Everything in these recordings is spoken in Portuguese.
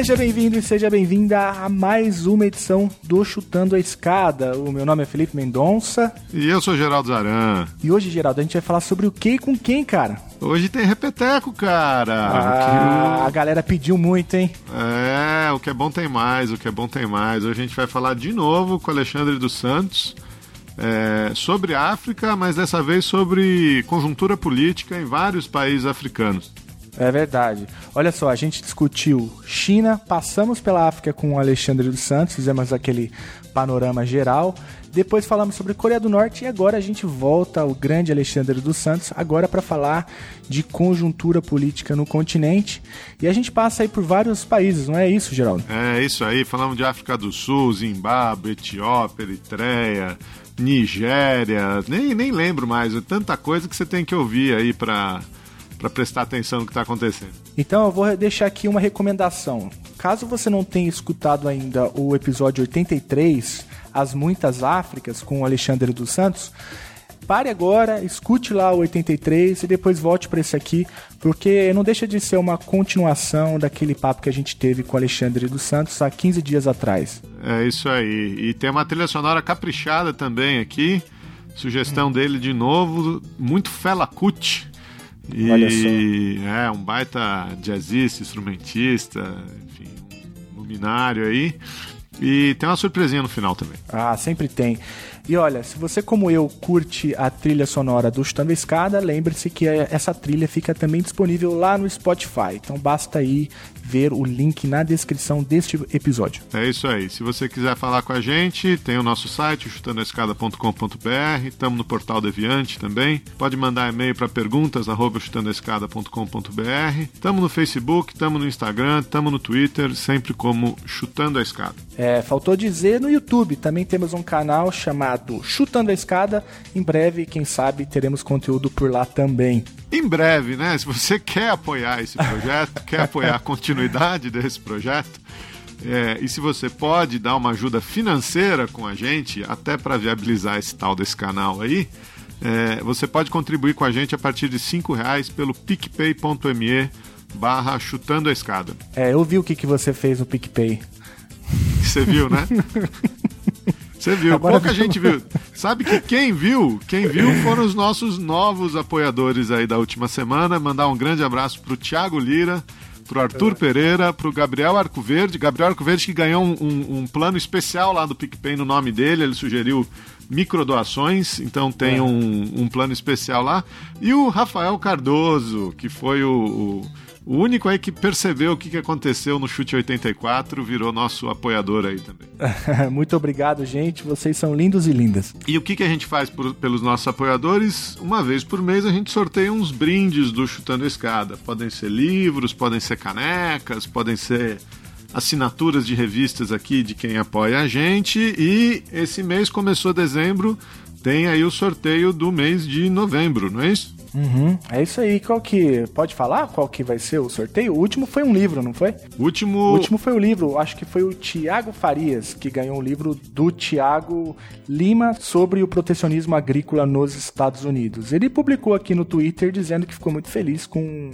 Seja bem-vindo e seja bem-vinda a mais uma edição do Chutando a Escada. O meu nome é Felipe Mendonça. E eu sou Geraldo Zaran. E hoje, Geraldo, a gente vai falar sobre o que e com quem, cara? Hoje tem repeteco, cara. Ah, a galera pediu muito, hein? É, o que é bom tem mais, o que é bom tem mais. Hoje a gente vai falar de novo com o Alexandre dos Santos é, sobre África, mas dessa vez sobre conjuntura política em vários países africanos. É verdade. Olha só, a gente discutiu China, passamos pela África com o Alexandre dos Santos, fizemos aquele panorama geral. Depois falamos sobre Coreia do Norte e agora a gente volta ao grande Alexandre dos Santos, agora para falar de conjuntura política no continente. E a gente passa aí por vários países, não é isso, Geraldo? É isso aí, falamos de África do Sul, Zimbábue, Etiópia, Eritreia, Nigéria, nem, nem lembro mais, é tanta coisa que você tem que ouvir aí para para prestar atenção no que está acontecendo. Então eu vou deixar aqui uma recomendação. Caso você não tenha escutado ainda o episódio 83, As Muitas Áfricas, com o Alexandre dos Santos, pare agora, escute lá o 83 e depois volte para esse aqui, porque não deixa de ser uma continuação daquele papo que a gente teve com o Alexandre dos Santos há 15 dias atrás. É isso aí. E tem uma trilha sonora caprichada também aqui. Sugestão hum. dele de novo, muito Fela Kuti. E Olha só. é um baita jazzista, instrumentista, enfim, um luminário aí. E tem uma surpresinha no final também. Ah, sempre tem. E olha, se você, como eu, curte a trilha sonora do Chutando a Escada, lembre-se que essa trilha fica também disponível lá no Spotify. Então basta aí ver o link na descrição deste episódio. É isso aí. Se você quiser falar com a gente, tem o nosso site, chutandoescada.com.br. Estamos no portal Deviante também. Pode mandar e-mail para perguntas, arroba chutandoescada.com.br. Estamos no Facebook, estamos no Instagram, estamos no Twitter, sempre como Chutando a Escada. É, faltou dizer no YouTube, também temos um canal chamado Chutando a Escada. Em breve, quem sabe, teremos conteúdo por lá também. Em breve, né? Se você quer apoiar esse projeto, quer apoiar a continuidade desse projeto, é, e se você pode dar uma ajuda financeira com a gente, até para viabilizar esse tal desse canal aí, é, você pode contribuir com a gente a partir de cinco reais pelo picpay.me barra chutando a escada. É, eu vi o que, que você fez no PicPay. Você viu, né? Você viu, Agora pouca gente viu. Sabe que quem viu, quem viu foram os nossos novos apoiadores aí da última semana. Mandar um grande abraço pro Thiago Lira, pro Arthur Pereira, pro Gabriel Arcoverde. Gabriel Arcoverde que ganhou um, um, um plano especial lá do PicPay no nome dele, ele sugeriu microdoações, então tem é. um, um plano especial lá. E o Rafael Cardoso, que foi o, o o único aí que percebeu o que aconteceu no Chute 84 virou nosso apoiador aí também. Muito obrigado, gente. Vocês são lindos e lindas. E o que, a gente faz por, pelos nossos apoiadores? Uma vez por mês a gente sorteia uns brindes do Chutando Escada. Podem ser livros, podem ser canecas, podem ser assinaturas de revistas aqui de quem apoia a gente. E esse mês começou dezembro, tem aí o sorteio do mês de novembro, não é isso? Uhum, é isso aí. Qual que. Pode falar qual que vai ser o sorteio? O último foi um livro, não foi? O último. O último foi o livro. Acho que foi o Tiago Farias que ganhou o livro do Tiago Lima sobre o protecionismo agrícola nos Estados Unidos. Ele publicou aqui no Twitter dizendo que ficou muito feliz com,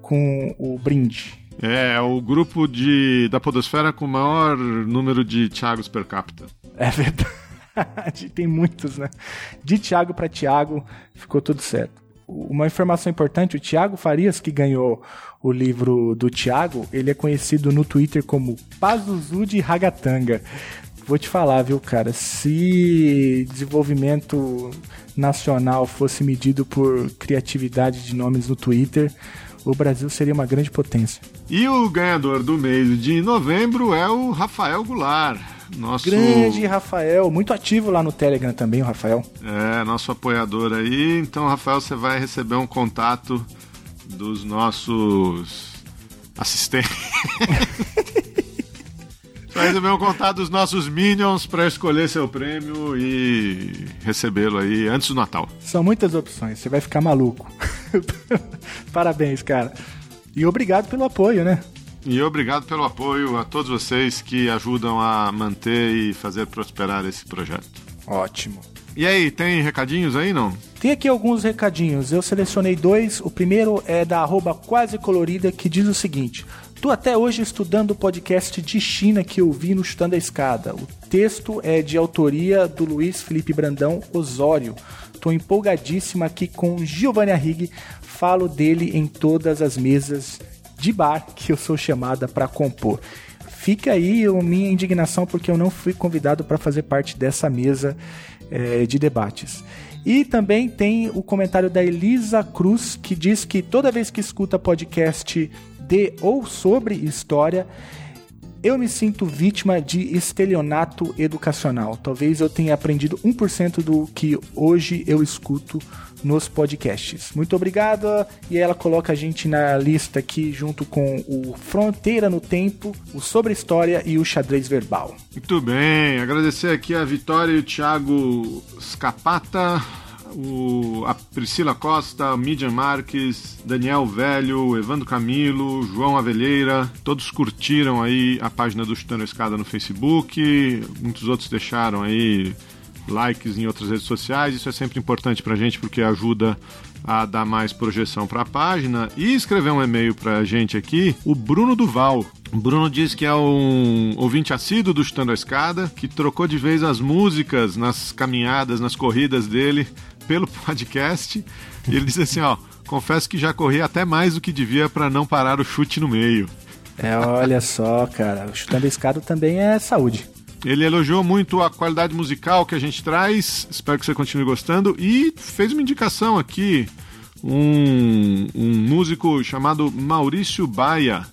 com o brinde. É, o grupo de, da Podosfera com o maior número de Tiagos per capita. É verdade. Tem muitos, né? De Tiago para Tiago, ficou tudo certo uma informação importante, o Tiago Farias, que ganhou o livro do Tiago, ele é conhecido no Twitter como Pazuzu de Ragatanga. Vou te falar, viu, cara, se desenvolvimento nacional fosse medido por criatividade de nomes no Twitter, o Brasil seria uma grande potência. E o ganhador do mês de novembro é o Rafael Goulart. Nosso... Grande Rafael, muito ativo lá no Telegram também, o Rafael. É, nosso apoiador aí. Então, Rafael, você vai receber um contato dos nossos assistentes. vai receber um contato dos nossos Minions para escolher seu prêmio e recebê-lo aí antes do Natal. São muitas opções, você vai ficar maluco. Parabéns, cara. E obrigado pelo apoio, né? E obrigado pelo apoio a todos vocês que ajudam a manter e fazer prosperar esse projeto. Ótimo. E aí, tem recadinhos aí, não? Tem aqui alguns recadinhos. Eu selecionei dois. O primeiro é da arroba quase colorida, que diz o seguinte. Tô até hoje estudando o podcast de China que eu vi no Chutando a Escada. O texto é de autoria do Luiz Felipe Brandão Osório. Tô empolgadíssima aqui com Giovanni Arrighi. Falo dele em todas as mesas de bar que eu sou chamada para compor. Fica aí a minha indignação porque eu não fui convidado para fazer parte dessa mesa é, de debates. E também tem o comentário da Elisa Cruz que diz que toda vez que escuta podcast de ou sobre história, eu me sinto vítima de estelionato educacional. Talvez eu tenha aprendido 1% do que hoje eu escuto nos podcasts. Muito obrigado. E ela coloca a gente na lista aqui junto com o Fronteira no Tempo, o Sobre História e o Xadrez Verbal. Muito bem. Agradecer aqui a Vitória e o Thiago Scapata. O, a Priscila Costa, Midian Marques, Daniel Velho, Evandro Camilo, João Avelheira, todos curtiram aí a página do Chutando Escada no Facebook, muitos outros deixaram aí likes em outras redes sociais. Isso é sempre importante para a gente porque ajuda a dar mais projeção para a página e escrever um e-mail para a gente aqui, o Bruno Duval. O Bruno diz que é um ouvinte assíduo do Chutando a Escada, que trocou de vez as músicas nas caminhadas, nas corridas dele pelo podcast. E ele diz assim, ó, confesso que já corri até mais do que devia para não parar o chute no meio. É, olha só, cara, o Chutando a Escada também é saúde. Ele elogiou muito a qualidade musical que a gente traz, espero que você continue gostando, e fez uma indicação aqui, um, um músico chamado Maurício Baia,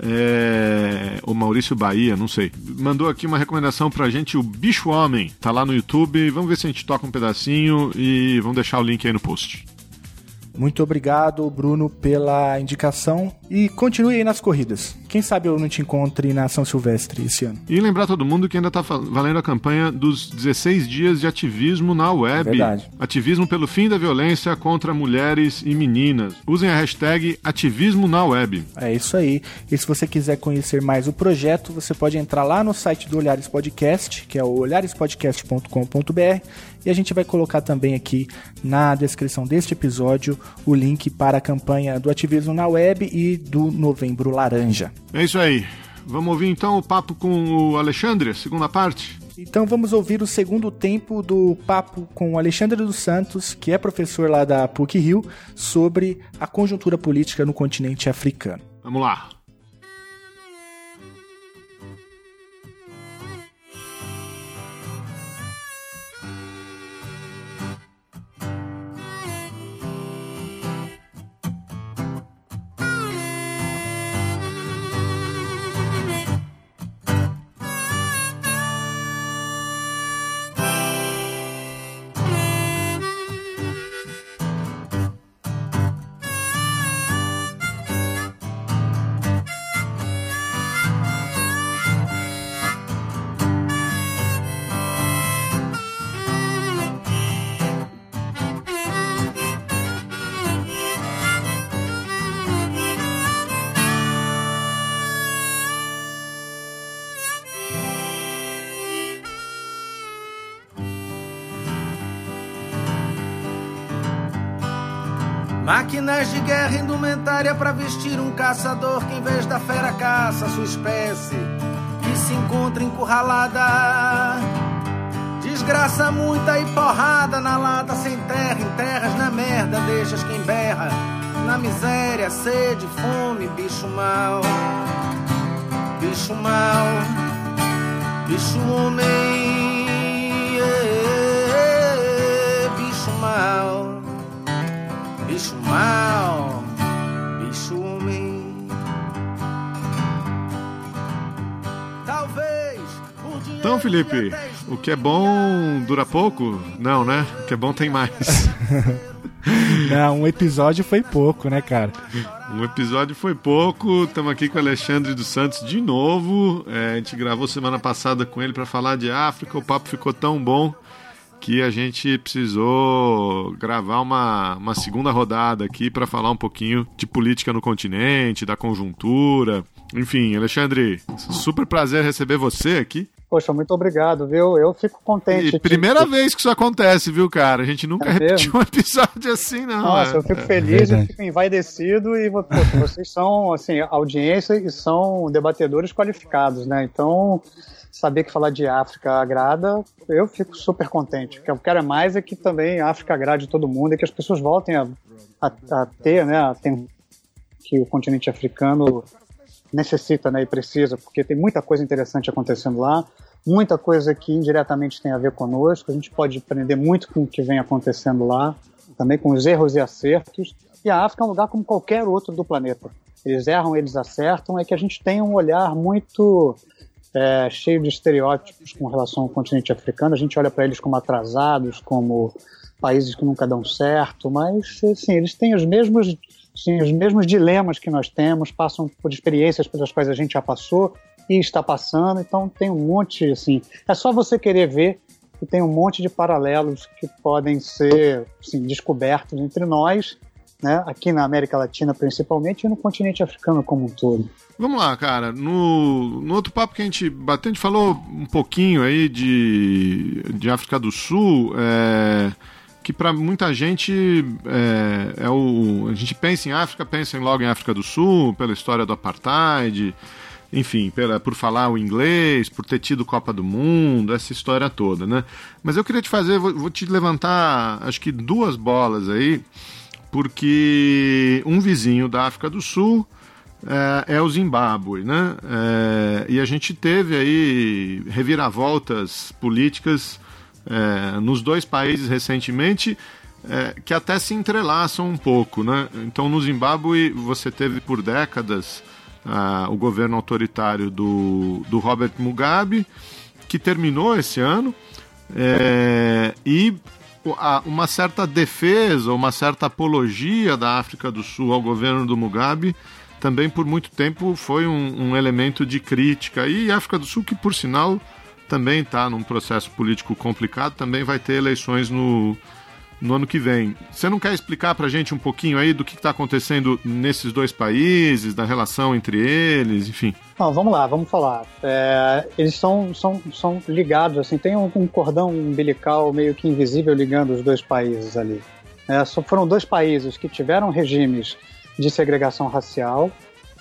é, o Maurício Bahia, não sei. Mandou aqui uma recomendação pra gente, o Bicho Homem. Tá lá no YouTube. Vamos ver se a gente toca um pedacinho e vamos deixar o link aí no post. Muito obrigado, Bruno, pela indicação e continue aí nas corridas. Quem sabe eu não te encontre na São Silvestre esse ano. E lembrar todo mundo que ainda está valendo a campanha dos 16 dias de ativismo na web. Verdade. Ativismo pelo fim da violência contra mulheres e meninas. Usem a hashtag ativismo na web. É isso aí. E se você quiser conhecer mais o projeto, você pode entrar lá no site do Olhares Podcast, que é o olharespodcast.com.br, e a gente vai colocar também aqui na descrição deste episódio o link para a campanha do ativismo na web e do Novembro Laranja. É isso aí. Vamos ouvir então o papo com o Alexandre, segunda parte? Então vamos ouvir o segundo tempo do papo com o Alexandre dos Santos, que é professor lá da PUC Rio, sobre a conjuntura política no continente africano. Vamos lá. Máquinas de guerra, indumentária para vestir um caçador que, em vez da fera, caça sua espécie que se encontra encurralada. Desgraça muita e porrada na lata, sem terra, em terras na merda, deixas quem berra. Na miséria, sede, fome, bicho mal. Bicho mal, bicho homem, Felipe, o que é bom dura pouco? Não, né? O que é bom tem mais. Não, um episódio foi pouco, né, cara? Um episódio foi pouco. Estamos aqui com o Alexandre dos Santos de novo. É, a gente gravou semana passada com ele para falar de África. O papo ficou tão bom que a gente precisou gravar uma, uma segunda rodada aqui para falar um pouquinho de política no continente, da conjuntura. Enfim, Alexandre, super prazer receber você aqui. Poxa, muito obrigado, viu? Eu fico contente. E primeira vez que isso acontece, viu, cara? A gente nunca é repetiu um episódio assim, não. Nossa, é. eu fico feliz, é eu fico envaidecido e poxa, vocês são, assim, audiência e são debatedores qualificados, né? Então, saber que falar de África agrada, eu fico super contente. O que eu quero é mais é que também a África agrade todo mundo e que as pessoas voltem a, a, a ter, né, a ter, que o continente africano necessita né, e precisa, porque tem muita coisa interessante acontecendo lá, muita coisa que indiretamente tem a ver conosco, a gente pode aprender muito com o que vem acontecendo lá, também com os erros e acertos, e a África é um lugar como qualquer outro do planeta. Eles erram, eles acertam, é que a gente tem um olhar muito é, cheio de estereótipos com relação ao continente africano. A gente olha para eles como atrasados, como países que nunca dão certo, mas sim, eles têm os mesmos, sim, os mesmos dilemas que nós temos, passam por experiências pelas quais a gente já passou e está passando. Então tem um monte, assim, é só você querer ver que tem um monte de paralelos que podem ser assim, descobertos entre nós, né, aqui na América Latina principalmente e no continente africano como um todo. Vamos lá, cara. No, no outro papo que a gente bateu, a gente falou um pouquinho aí de, de África do Sul, é, que para muita gente é, é, o. A gente pensa em África, pensa logo em África do Sul, pela história do Apartheid, enfim, pela, por falar o inglês, por ter tido Copa do Mundo, essa história toda, né? Mas eu queria te fazer, vou, vou te levantar, acho que duas bolas aí, porque um vizinho da África do Sul é, é o Zimbábue, né? É, e a gente teve aí reviravoltas políticas é, nos dois países recentemente é, que até se entrelaçam um pouco, né? Então no Zimbábue você teve por décadas o governo autoritário do, do Robert Mugabe que terminou esse ano é, e uma certa defesa, uma certa apologia da África do Sul ao governo do Mugabe também por muito tempo foi um, um elemento de crítica. E África do Sul, que por sinal também está num processo político complicado, também vai ter eleições no, no ano que vem. Você não quer explicar para a gente um pouquinho aí do que está acontecendo nesses dois países, da relação entre eles, enfim? Não, vamos lá, vamos falar. É, eles são, são, são ligados, assim, tem um, um, cordão umbilical meio que invisível ligando os dois países ali. É, foram dois países que tiveram regimes de segregação racial,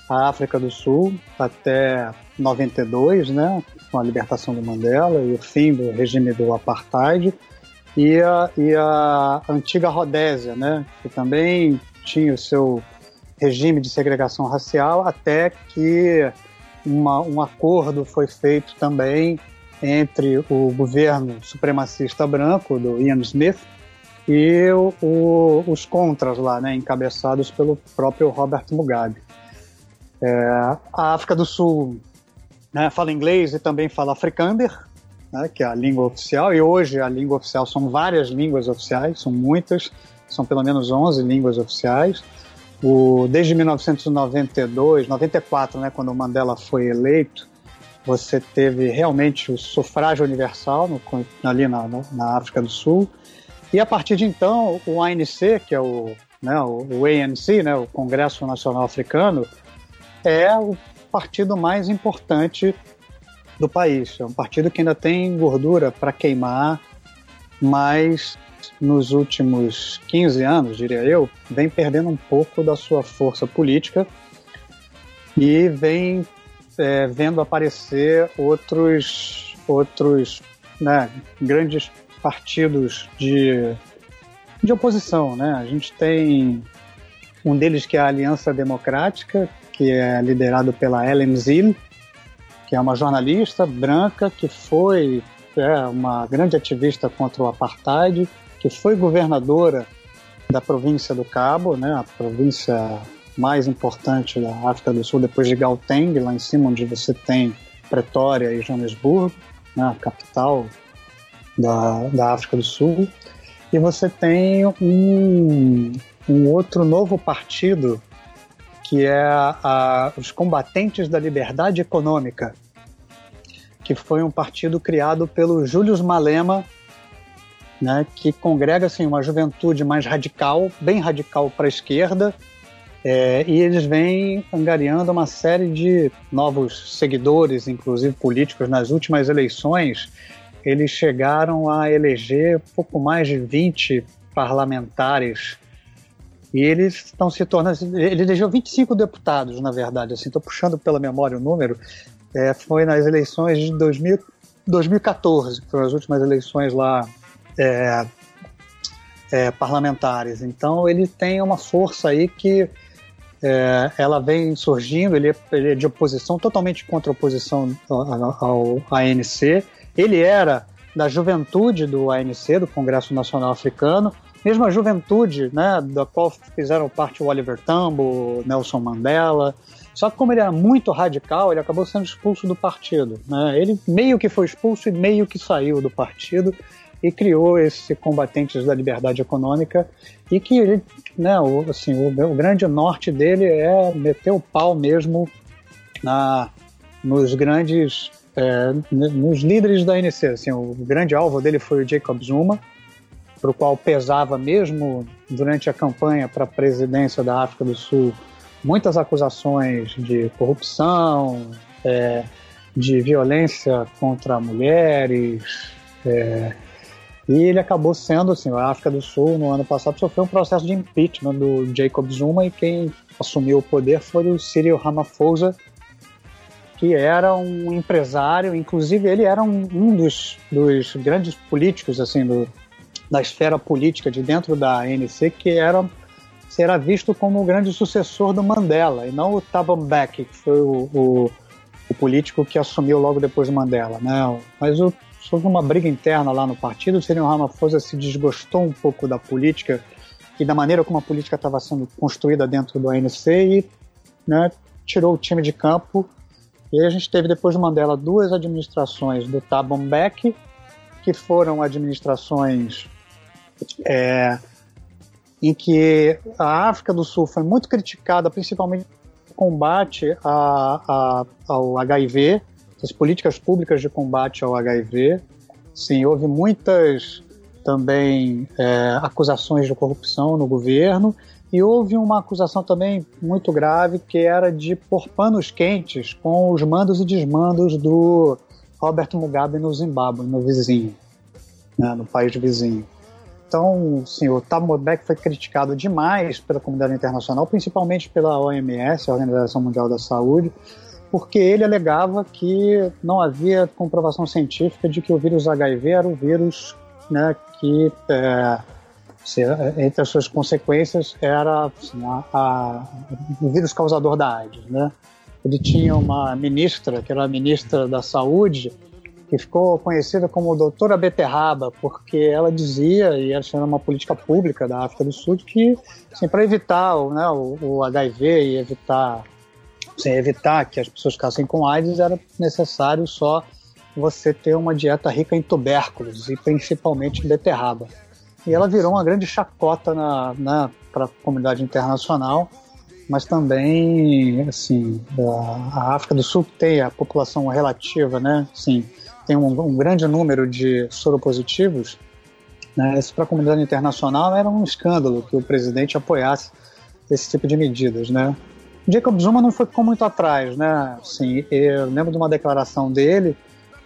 a África do Sul até 92, né, com a libertação do Mandela e o fim do regime do apartheid, e a, e a antiga Rodésia, né, que também tinha o seu regime de segregação racial, até que uma, um acordo foi feito também entre o governo supremacista branco do Ian Smith e o, o, os contras lá, né, encabeçados pelo próprio Robert Mugabe. É, a África do Sul né, fala inglês e também fala afrikaner, né, que é a língua oficial, e hoje a língua oficial são várias línguas oficiais, são muitas, são pelo menos 11 línguas oficiais. O, desde 1992, 94, né, quando o Mandela foi eleito, você teve realmente o sufrágio universal no, ali na, na África do Sul, e a partir de então, o ANC, que é o, né, o, ANC, né, o Congresso Nacional Africano, é o partido mais importante do país. É um partido que ainda tem gordura para queimar, mas nos últimos 15 anos, diria eu, vem perdendo um pouco da sua força política e vem é, vendo aparecer outros, outros né, grandes partidos de, de oposição. Né? A gente tem um deles que é a Aliança Democrática, que é liderado pela Ellen Zil, que é uma jornalista branca que foi é, uma grande ativista contra o apartheid, que foi governadora da província do Cabo, né, a província mais importante da África do Sul, depois de Gauteng, lá em cima onde você tem Pretória e Joanesburgo, né, a capital da, da África do Sul, e você tem um, um outro novo partido que é a, os Combatentes da Liberdade Econômica, que foi um partido criado pelo Julius Malema né, que congrega assim, uma juventude mais radical, bem radical para a esquerda, é, e eles vêm angariando uma série de novos seguidores, inclusive políticos. Nas últimas eleições, eles chegaram a eleger pouco mais de 20 parlamentares. E eles estão se tornando. Ele elegeu 25 deputados, na verdade. Assim, estou puxando pela memória o número. É, foi nas eleições de 2000, 2014, que foram as últimas eleições lá é, é, parlamentares. Então ele tem uma força aí que é, ela vem surgindo, ele é, ele é, de oposição, totalmente contra a oposição ao ANC. Ele era da juventude do ANC, do Congresso Nacional Africano, mesmo a juventude, né, da qual fizeram parte o Oliver Tambo, Nelson Mandela. Só que como ele era muito radical, ele acabou sendo expulso do partido. Né? Ele meio que foi expulso e meio que saiu do partido e criou esse Combatentes da Liberdade Econômica e que né, o, assim, o, o, grande norte dele é meter o pau mesmo na, nos grandes é, nos líderes da ANC. Assim, o grande alvo dele foi o Jacob Zuma, para o qual pesava mesmo durante a campanha para a presidência da África do Sul muitas acusações de corrupção, é, de violência contra mulheres, é, e ele acabou sendo, assim, a África do Sul, no ano passado, sofreu um processo de impeachment do Jacob Zuma e quem assumiu o poder foi o Cyril Ramaphosa, que era um empresário, inclusive ele era um, um dos, dos, grandes políticos, assim, do, da esfera política de dentro da ANC, que era será visto como o grande sucessor do Mandela, e não o Thabo Mbeki, que foi o, o, o político que assumiu logo depois do Mandela, né? Mas o houve uma briga interna lá no partido, o Cyril Ramaphosa se desgostou um pouco da política e da maneira como a política estava sendo construída dentro do ANC e né, tirou o time de campo. E aí a gente teve, depois do Mandela, duas administrações do Thabo Mbeki, que foram administrações é, em que a África do Sul foi muito criticada, principalmente no combate a, a, ao HIV, as políticas públicas de combate ao HIV. Sim, houve muitas também é, acusações de corrupção no governo e houve uma acusação também muito grave que era de pôr panos quentes com os mandos e desmandos do Robert Mugabe no Zimbábue, no vizinho, né, no país vizinho. Então, sim, o Thabo Mbeki foi criticado demais pela comunidade internacional, principalmente pela OMS, a Organização Mundial da Saúde, porque ele alegava que não havia comprovação científica de que o vírus HIV era o vírus né, que, é, entre as suas consequências, era assim, a, a, o vírus causador da AIDS. Né? Ele tinha uma ministra, que era a ministra da Saúde, que ficou conhecida como doutora Beterraba, porque ela dizia, e essa era uma política pública da África do Sul, que assim, para evitar né, o, o HIV e evitar sem evitar que as pessoas ficassem com AIDS, era necessário só você ter uma dieta rica em tubérculos e principalmente beterraba. E ela virou uma grande chacota na, na para a comunidade internacional, mas também, assim, a, a, África do Sul tem a população relativa, né? Sim, tem um, um grande número de soropositivos. Né? Isso para a comunidade internacional era um escândalo que o presidente apoiasse esse tipo de medidas, né? Jacob Zuma não ficou muito atrás, né? Assim, eu lembro de uma declaração dele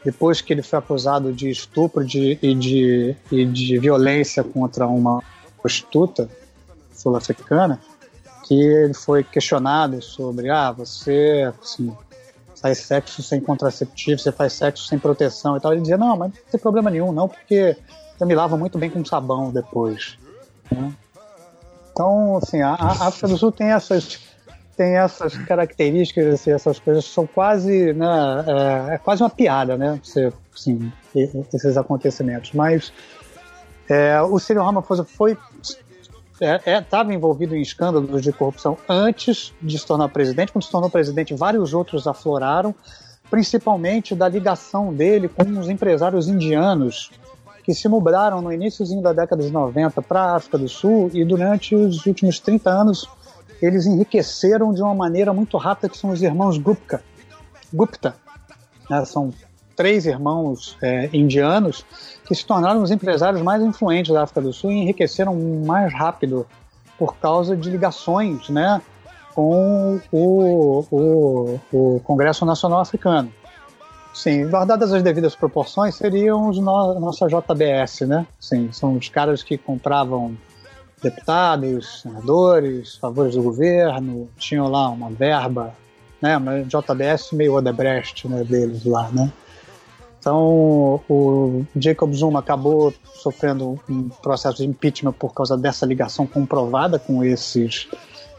depois que ele foi acusado de estupro de, e, de, e de violência contra uma prostituta sul-africana, que ele foi questionado sobre, ah, você assim, faz sexo sem contraceptivo, você faz sexo sem proteção e tal. Ele dizia, não, mas não tem problema nenhum, não, porque eu me lavo muito bem com sabão depois. Né? Então, assim, a, a África do Sul tem essas tem essas características, assim, essas coisas são quase, né, é, é, quase uma piada, né, você, assim, esses acontecimentos. Mas é, o Cyril Ramaphosa foi estava é, é, envolvido em escândalos de corrupção antes de se tornar presidente. Quando se tornou presidente, vários outros afloraram, principalmente da ligação dele com os empresários indianos que se mudaram no iníciozinho da década de 90 para a África do Sul e durante os últimos 30 anos eles enriqueceram de uma maneira muito rápida, que são os irmãos Gupta. Gupta. Né? São três irmãos é, indianos que se tornaram os empresários mais influentes da África do Sul e enriqueceram mais rápido por causa de ligações né, com o, o, o Congresso Nacional Africano. Sim, guardadas as devidas proporções, seriam os no, nossa JBS, né? Sim, são os caras que compravam deputados, senadores, favores do governo, tinham lá uma verba, né? Uma JBS meio Odebrecht né, deles lá, né? Então, o Jacob Zuma acabou sofrendo um processo de impeachment por causa dessa ligação comprovada com esses,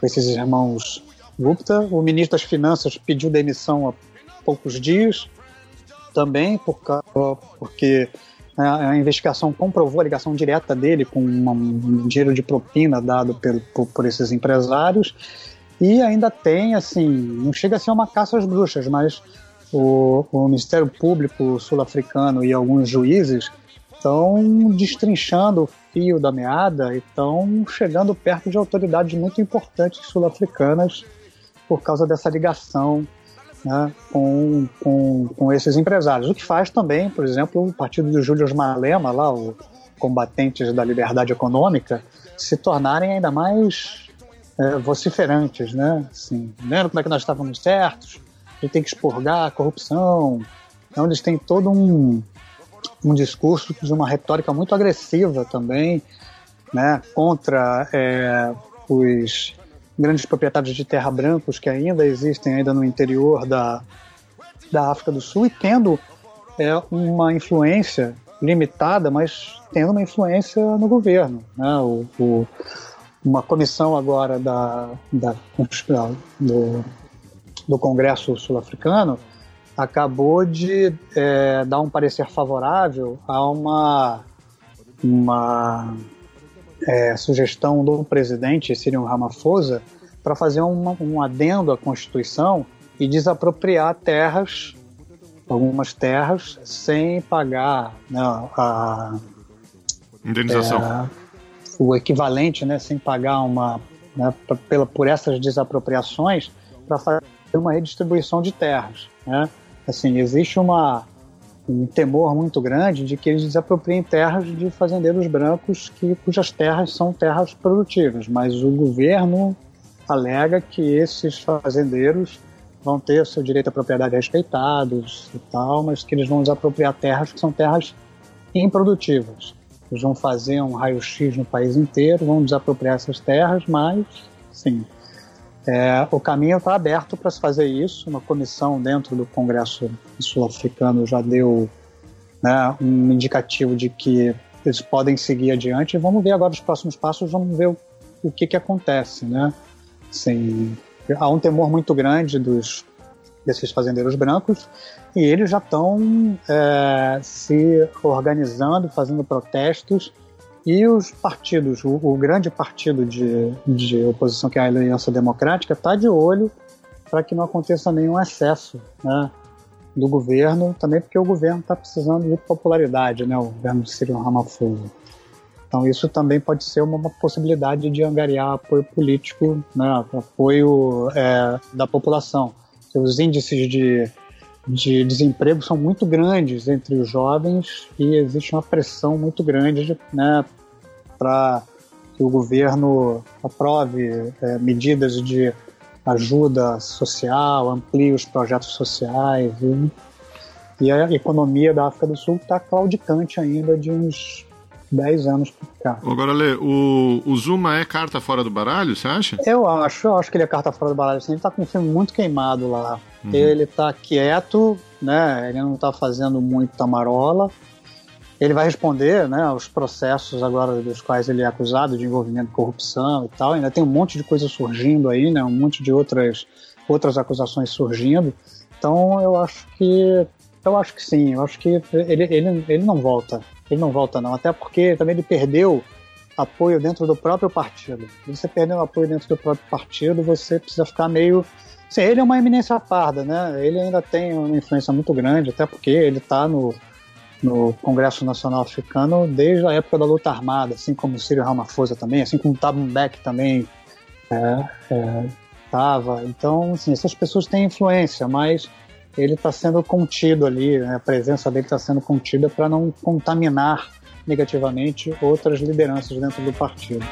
esses irmãos Gupta. O ministro das Finanças pediu demissão há poucos dias também, por, porque a investigação comprovou a ligação direta dele com um dinheiro de propina dado por, por, por, esses empresários. E ainda tem, assim, não chega a ser uma caça às bruxas, mas o, o Ministério Público sul-africano e alguns juízes estão destrinchando o fio da meada e estão chegando perto de autoridades muito importantes sul-africanas por causa dessa ligação né, com, com, com esses empresários. O que faz também, por exemplo, o partido do Júlio Malema, lá, o combatentes da liberdade econômica, se tornarem ainda mais é, vociferantes, né? Assim, lembra como é que nós estávamos certos? A gente tem que expurgar a corrupção. Então eles têm todo um, um discurso de uma retórica muito agressiva também, né? Contra é, os grandes proprietários de terra brancos que ainda existem ainda no interior da, da África do Sul e tendo é, uma influência limitada, mas tendo uma influência no governo. Né? O, o, uma comissão agora da, da do, do Congresso Sul-Africano acabou de é, dar um parecer favorável a uma, uma é, sugestão do presidente Cyril Ramaphosa para fazer uma, um adendo à Constituição e desapropriar terras, algumas terras, sem pagar né, a indenização. É, o equivalente, né, sem pagar uma né, pela, por essas desapropriações para fazer uma redistribuição de terras. Né? Assim, existe uma um temor muito grande de que eles desapropriem terras de fazendeiros brancos que, cujas terras são terras produtivas, mas o governo alega que esses fazendeiros vão ter seu direito à propriedade respeitados e tal, mas que eles vão desapropriar terras que são terras improdutivas. Eles vão fazer um raio-x no país inteiro, vão desapropriar essas terras, mas, sim, é, o caminho está aberto para se fazer isso. Uma comissão dentro do Congresso Sul-Africano já deu né, um indicativo de que eles podem seguir adiante. Vamos ver agora os próximos passos, vamos ver o, o que, que acontece. Né? Assim, há um temor muito grande dos, desses fazendeiros brancos e eles já estão é, se organizando, fazendo protestos e os partidos, o, o grande partido de, de oposição, que é a Aliança Democrática, está de olho para que não aconteça nenhum excesso né, do governo, também porque o governo está precisando de popularidade, né, o governo de Cyril Ramaphosa. Então isso também pode ser uma, uma possibilidade de angariar apoio político, né, apoio é, da população. Os índices de, de desemprego são muito grandes entre os jovens e existe uma pressão muito grande né, para que o governo aprove é, medidas de ajuda social, amplie os projetos sociais. E, e a economia da África do Sul está claudicante ainda de uns 10 anos por cá. Agora, Lê, o, o Zuma é carta fora do baralho, você acha? Eu acho, eu acho que ele é carta fora do baralho. Assim, ele está com o filme muito queimado lá. Uhum. Ele está quieto, né? Ele não está fazendo muita marola. Ele vai responder né, aos processos agora dos quais ele é acusado de envolvimento em corrupção e tal. Ainda tem um monte de coisa surgindo aí, né, um monte de outras, outras acusações surgindo. Então eu acho que eu acho que sim, eu acho que ele, ele, ele não volta. Ele não volta, não. Até porque também ele perdeu apoio dentro do próprio partido. Você perdeu apoio dentro do próprio partido, você precisa ficar meio. Sim, ele é uma eminência parda, né? Ele ainda tem uma influência muito grande, até porque ele está no, no Congresso Nacional Africano desde a época da luta armada, assim como Cyril Ramaphosa também, assim como Thabo Mbeki também estava. É, é, então, assim, essas pessoas têm influência, mas ele está sendo contido ali, né? a presença dele está sendo contida para não contaminar negativamente outras lideranças dentro do partido.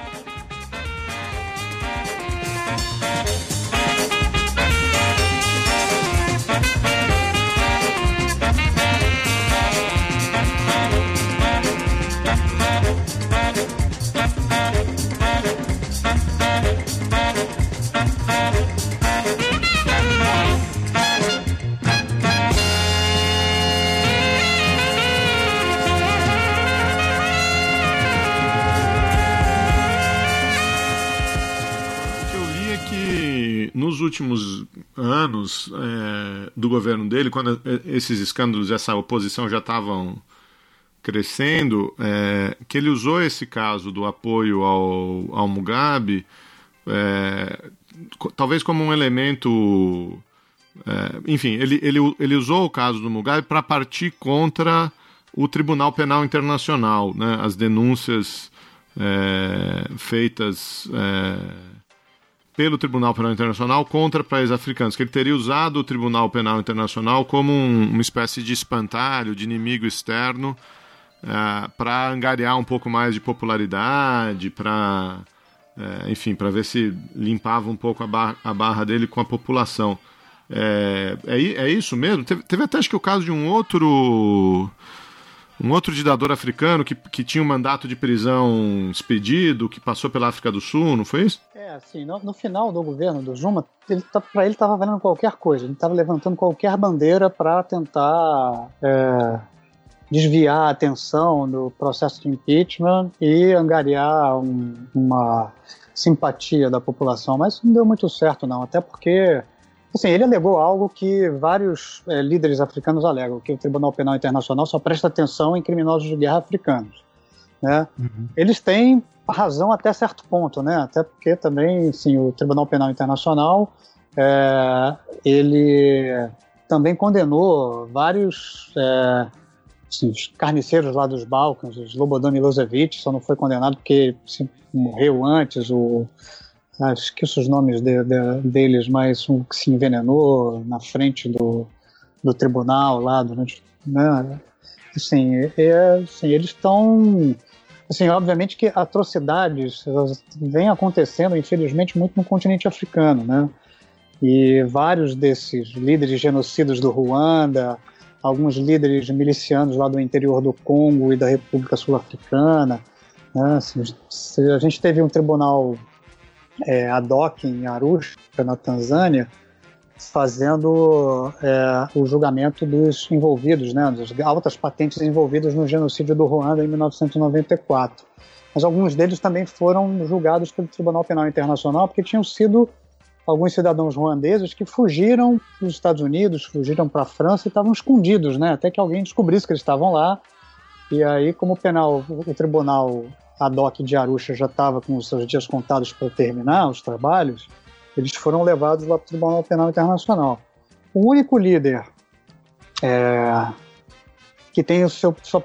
Últimos anos é, do governo dele, quando esses escândalos, essa oposição já estavam crescendo, é, que ele usou esse caso do apoio ao, ao Mugabe, é, talvez como um elemento. É, enfim, ele, ele, ele usou o caso do Mugabe para partir contra o Tribunal Penal Internacional, né, as denúncias é, feitas é, pelo Tribunal Penal Internacional contra países africanos, que ele teria usado o Tribunal Penal Internacional como um, uma espécie de espantalho, de inimigo externo, é, para angariar um pouco mais de popularidade, para, é, enfim, para ver se limpava um pouco a barra, a barra dele com a população. É, é, é isso mesmo? Teve, teve até acho que o caso de um outro um outro ditador africano que, que tinha um mandato de prisão expedido, que passou pela África do Sul, não foi isso? É, assim, no, no final do governo do Zuma, ele tá, para ele estava valendo qualquer coisa, ele estava levantando qualquer bandeira para tentar é, desviar a atenção do processo de impeachment e angariar um, uma simpatia da população, mas não deu muito certo não, até porque Assim, ele alegou algo que vários é, líderes africanos alegam, que o Tribunal Penal Internacional só presta atenção em criminosos de guerra africanos. Né? Uhum. Eles têm razão até certo ponto, né? até porque também sim, o Tribunal Penal Internacional é, ele também condenou vários é, assim, carniceiros lá dos Balcãs, os Slobodan Milosevic, só não foi condenado porque assim, morreu antes, o ah, esqueço os nomes de, de, deles, mas um que se envenenou na frente do, do tribunal lá durante. Né? Assim, é, assim, eles estão. Assim, obviamente que atrocidades vêm acontecendo, infelizmente, muito no continente africano, né? E vários desses líderes genocidas do Ruanda, alguns líderes milicianos lá do interior do Congo e da República Sul-Africana, né? assim, a gente teve um tribunal é, ad hoc em Arusha, na Tanzânia, fazendo é, o julgamento dos envolvidos, né, das altas patentes envolvidas no genocídio do Ruanda em 1994. Mas alguns deles também foram julgados pelo Tribunal Penal Internacional porque tinham sido alguns cidadãos ruandeses que fugiram dos Estados Unidos, fugiram para a França e estavam escondidos, né, até que alguém descobrisse que eles estavam lá. E aí, como o penal, o tribunal a DOC de Arusha já estava com os seus dias contados para terminar os trabalhos, eles foram levados lá para o Tribunal Penal Internacional. O único líder é, que tem o seu, seu,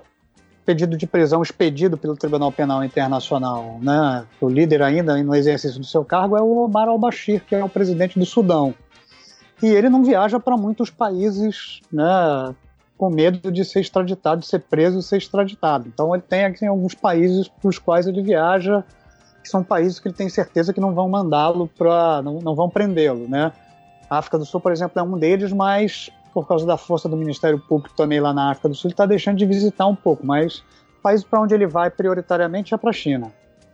pedido de prisão expedido pelo Tribunal Penal Internacional, né, o líder ainda no exercício do seu cargo é o Omar al-Bashir, que é o presidente do Sudão. E ele não viaja para muitos países né, com medo de ser extraditado, de ser preso e ser extraditado. Então ele tem assim, alguns países para os quais ele viaja, que são países que ele tem certeza que não vão mandá-lo para. Não, não vão prendê-lo. Né? A África do Sul, por exemplo, é um deles, mas por causa da força do Ministério Público também lá na África do Sul, ele está deixando de visitar um pouco, mas país para onde ele vai prioritariamente é para a China.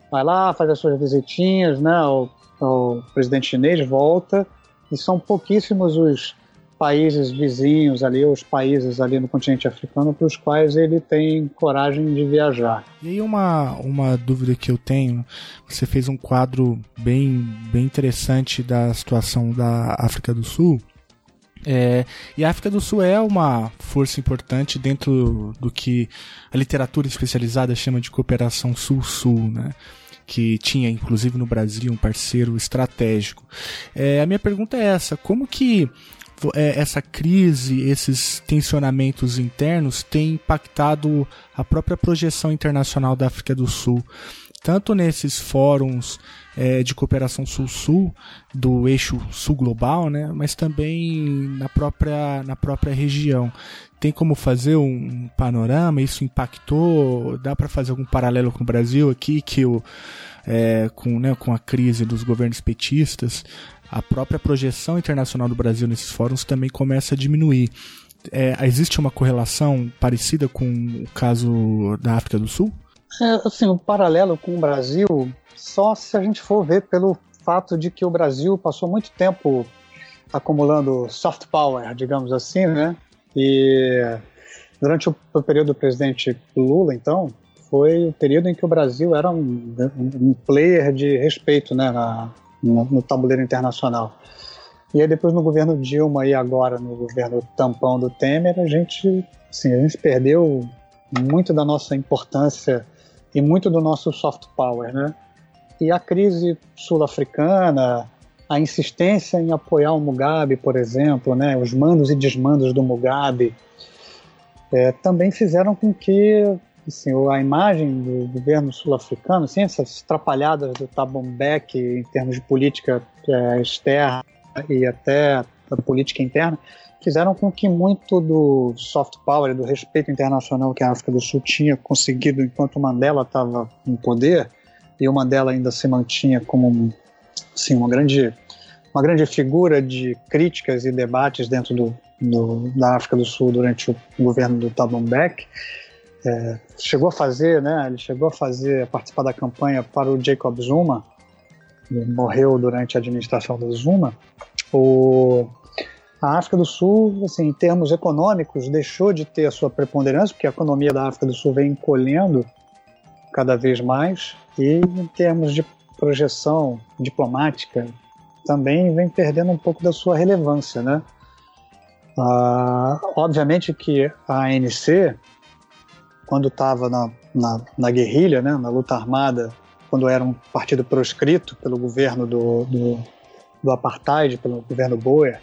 Vai lá, faz as suas visitinhas, né? o, o presidente chinês volta, e são pouquíssimos os países vizinhos ali, os países ali no continente africano para os quais ele tem coragem de viajar. E aí uma, uma dúvida que eu tenho, você fez um quadro bem, bem interessante da situação da África do Sul, é, e a África do Sul é uma força importante dentro do que a literatura especializada chama de cooperação sul-sul, né? que tinha inclusive no Brasil um parceiro estratégico. É, a minha pergunta é essa: como que essa crise, esses tensionamentos internos têm impactado a própria projeção internacional da África do Sul. tanto nesses fóruns é, de cooperação sul-sul do eixo sul global, né, mas também na própria, na própria região. Tem como fazer um panorama? Isso impactou? Dá para fazer algum paralelo com o Brasil aqui que o é, com, né, com a crise dos governos petistas, a própria projeção internacional do Brasil nesses fóruns também começa a diminuir. É, existe uma correlação parecida com o caso da África do Sul? É, assim, o paralelo com o Brasil, só se a gente for ver pelo fato de que o Brasil passou muito tempo acumulando soft power, digamos assim, né? E durante o período do presidente Lula, então, foi o período em que o Brasil era um, um player de respeito né, na, no, no, tabuleiro internacional. E aí depois no governo Dilma e agora no governo tampão do Temer, a gente, assim, a gente perdeu muito da nossa importância e muito do nosso soft power, né? E a crise sul-africana, a insistência em apoiar o Mugabe, por exemplo, né, os mandos e desmandos do Mugabe, é, também fizeram com que assim, a imagem do governo sul-africano, assim, essas atrapalhadas do Thabo Mbeki em termos de política é, externa e até a política interna, fizeram com que muito do soft power, do respeito internacional que a África do Sul tinha conseguido enquanto Mandela estava no poder, e o Mandela ainda se mantinha como assim, uma grande uma grande figura de críticas e debates dentro do, do da África do Sul durante o governo do Thabo Mbeki, é, chegou a fazer, né? Ele chegou a fazer, a participar da campanha para o Jacob Zuma, morreu durante a administração do Zuma. O, a África do Sul, assim, em termos econômicos, deixou de ter a sua preponderância, porque a economia da África do Sul vem encolhendo cada vez mais, e em termos de projeção diplomática, também vem perdendo um pouco da sua relevância, né? Ah, obviamente que a ANC quando estava na, na, na, guerrilha, né, na luta armada, quando era um partido proscrito pelo governo do, do, do apartheid, pelo governo Boer,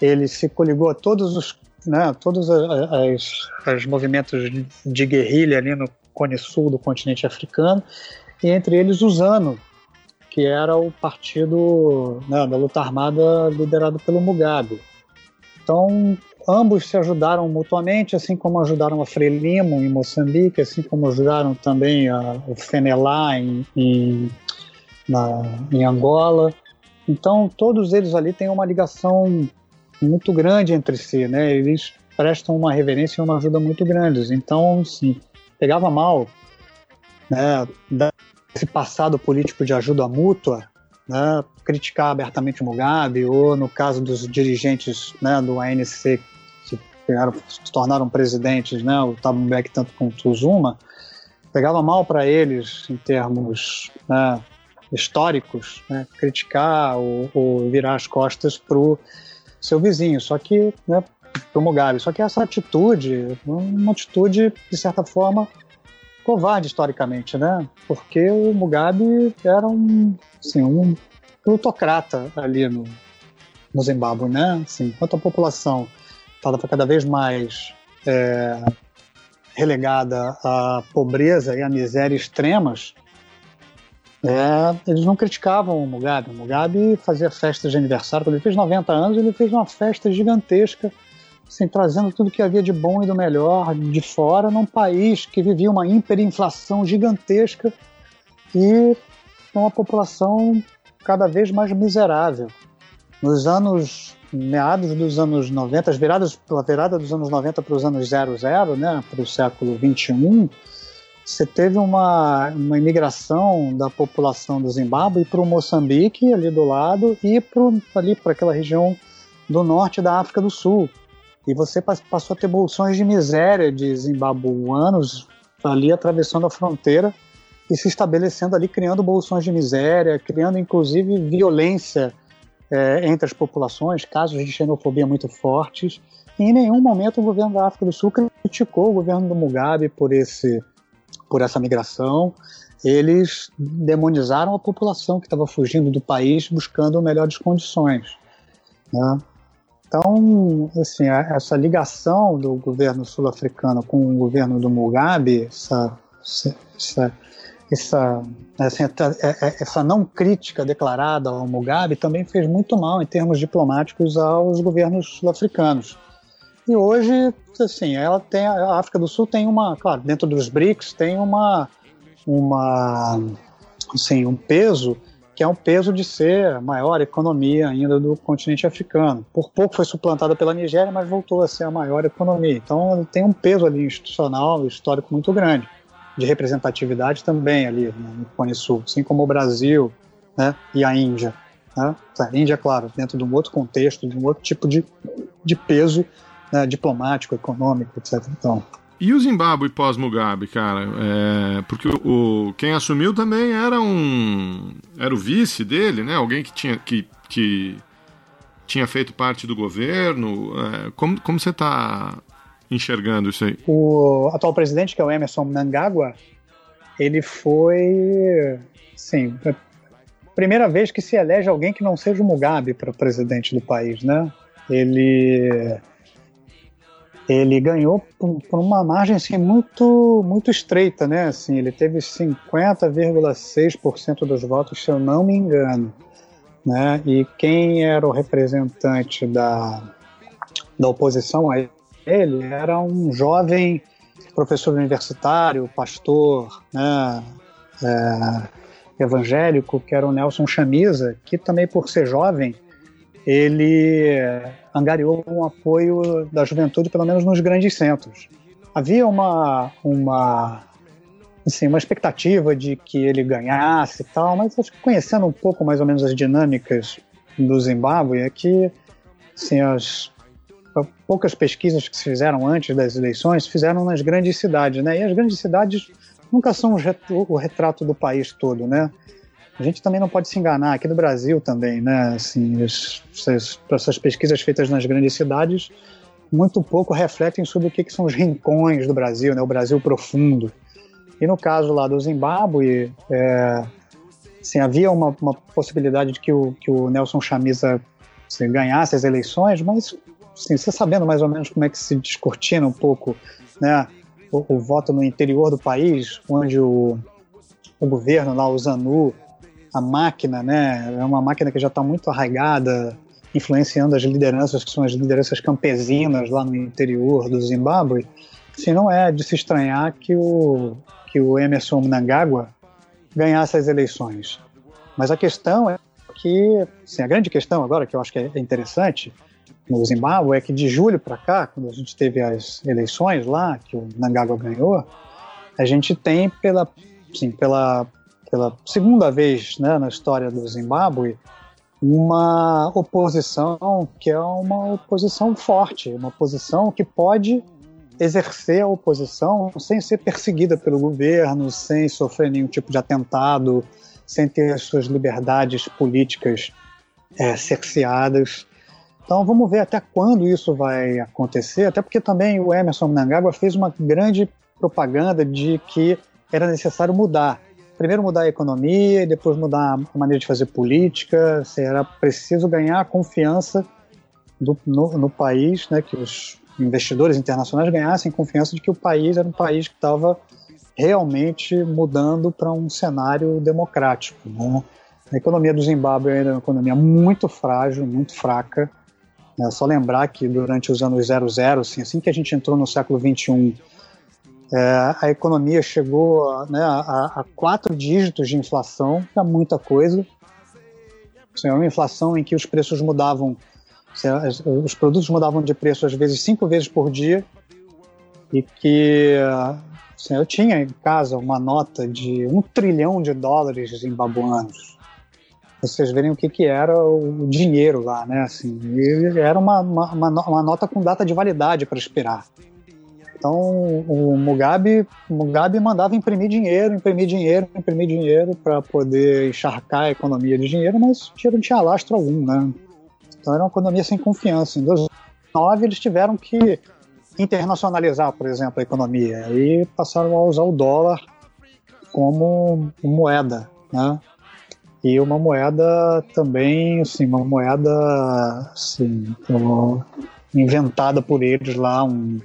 ele se coligou a todos os né, todos as movimentos de guerrilha ali no cone sul do continente africano, e entre eles o ZANU, que era o partido né, da luta armada liderado pelo Mugabe. Então, ambos se ajudaram mutuamente, assim como ajudaram a Frelimo em Moçambique, assim como ajudaram também a, o Fenelá em, em, na, em Angola. Então, todos eles ali têm uma ligação muito grande entre si, né? Eles prestam uma reverência e uma ajuda muito grandes. Então, sim, pegava mal, né? Esse passado político de ajuda mútua, né? Criticar abertamente o Mugabe ou, no caso dos dirigentes né, do ANC pegaram, se tornaram presidentes, né, o Thabo Mbeki tanto quanto o Zuma, pegava mal para eles em termos né, históricos, né, criticar ou, ou, virar as costas para o seu vizinho, só que né, para o Mugabe. Só que essa atitude, uma atitude de certa forma covarde historicamente, né? Porque o Mugabe era um, assim, um plutocrata ali no, no Zimbábue, né? Assim, enquanto a população estava cada vez mais é, relegada à pobreza e à miséria extremas, é, eles não criticavam o Mugabe. O Mugabe fazia festas de aniversário. Quando ele fez 90 anos, ele fez uma festa gigantesca, assim, trazendo tudo que havia de bom e do melhor de fora, num país que vivia uma hiperinflação gigantesca e uma população cada vez mais miserável. Nos anos meados dos anos 90, as viradas, pela virada dos anos 90 para os anos 00, né, para o século 21, você teve uma, uma imigração da população do Zimbábue para o Moçambique, ali do lado, e ali para aquela região do norte da África do Sul. E você passou a ter bolsões de miséria de zimbabuanos ali atravessando a fronteira e se estabelecendo ali, criando bolsões de miséria, criando inclusive violência é, entre as populações, casos de xenofobia muito fortes. E em nenhum momento o governo da África do Sul criticou o governo do Mugabe por, esse, por essa migração. Eles demonizaram a população que estava fugindo do país buscando melhores condições. Né? Então, assim, essa ligação do governo sul-africano com o governo do Mugabe, essa, essa essa, assim, é, é, essa não crítica declarada ao Mugabe também fez muito mal em termos diplomáticos aos governos sul-africanos. E hoje, assim, ela tem a África do Sul tem uma, claro, dentro dos BRICS tem uma uma assim, um peso que é um peso de ser a maior economia ainda do continente africano. Por pouco foi suplantada pela Nigéria, mas voltou a ser a maior economia. Então tem um peso ali institucional, histórico muito grande de representatividade também ali no Cone Sul, assim como o Brasil né, e a Índia. Né? A Índia, claro, dentro de um outro contexto, de um outro tipo de, de peso né, diplomático, econômico, etc. Então, e o Zimbábue pós-Mugabe, cara? É, porque o, quem assumiu também era um. Era o vice dele, né? Alguém que tinha, que, que tinha feito parte do governo. É, como, como você está enxergando isso aí? O atual presidente, que é o Emerson Mnangagwa, ele foi, sim, a primeira vez que se elege alguém que não seja o Mugabe para presidente do país, né? Ele ele ganhou por, por, uma margem assim, muito muito estreita, né? Assim, ele teve 50,6% dos votos, se eu não me engano, né? E quem era o representante da da oposição a ele era um jovem professor universitário, pastor, né, é, evangélico, que era o Nelson Chamisa, que também por ser jovem, ele angariou um apoio da juventude, pelo menos nos grandes centros. Havia uma, uma, assim, uma expectativa de que ele ganhasse e tal, mas conhecendo um pouco mais ou menos as dinâmicas do Zimbábue, é que assim, as, poucas pesquisas que se fizeram antes das eleições fizeram nas grandes cidades, né? E as grandes cidades nunca são o retrato do país todo, né? A gente também não pode se enganar, aqui no Brasil também, né? Assim, essas, essas pesquisas feitas nas grandes cidades muito pouco refletem sobre o que, que são os rincões do Brasil, né? O Brasil profundo. E no caso lá do Zimbábue, é, assim, havia uma, uma, possibilidade de que o, que o Nelson Chamisa assim, ganhasse as eleições, mas assim, você sabendo mais ou menos como é que se descortina um pouco né, o, o voto no interior do país, onde o, o governo lá, o ZANU, a máquina, né, é uma máquina que já está muito arraigada, influenciando as lideranças que são as lideranças campesinas lá no interior do Zimbábue, assim, não é de se estranhar que o, que o Emerson Mnangagwa ganhasse as eleições. Mas a questão é que, assim, a grande questão agora, que eu acho que é interessante, no Zimbábue é que de julho para cá, quando a gente teve as eleições lá, que o Mnangagwa ganhou, a gente tem pela, sim, pela, pela segunda vez né, na história do Zimbábue uma oposição que é uma oposição forte, uma oposição que pode exercer a oposição sem ser perseguida pelo governo, sem sofrer nenhum tipo de atentado, sem ter as suas liberdades políticas é, cerceadas. Então vamos ver até quando isso vai acontecer, até porque também o Emerson Mnangagwa fez uma grande propaganda de que era necessário mudar. Primeiro mudar a economia depois mudar a maneira de fazer política. Era preciso ganhar a confiança do, no, no país, né, que os investidores internacionais ganhassem confiança de que o país era um país que estava realmente mudando para um cenário democrático. Né? A economia do Zimbábue ainda é uma economia muito frágil, muito fraca. É só lembrar que durante os anos 00, assim, assim que a gente entrou no século 21, é, a economia chegou né, a, a, quatro dígitos de inflação, é muita coisa. Assim, é uma inflação em que os preços mudavam, os produtos mudavam de preço às vezes cinco vezes por dia, e que assim, eu tinha em casa uma nota de um trilhão de dólares zimbabuanos vocês verem o que, que era o dinheiro lá, né? Assim, era uma, uma, uma nota com data de validade para esperar. Então o Mugabe, Mugabe mandava imprimir dinheiro, imprimir dinheiro, imprimir dinheiro para poder encharcar a economia de dinheiro, mas o dinheiro não tinha lastro algum, né? Então era uma economia sem confiança. Em 2009 eles tiveram que internacionalizar, por exemplo, a economia e passaram a usar o dólar como moeda, né? E uma moeda também, assim, uma moeda assim, inventada por eles lá, um,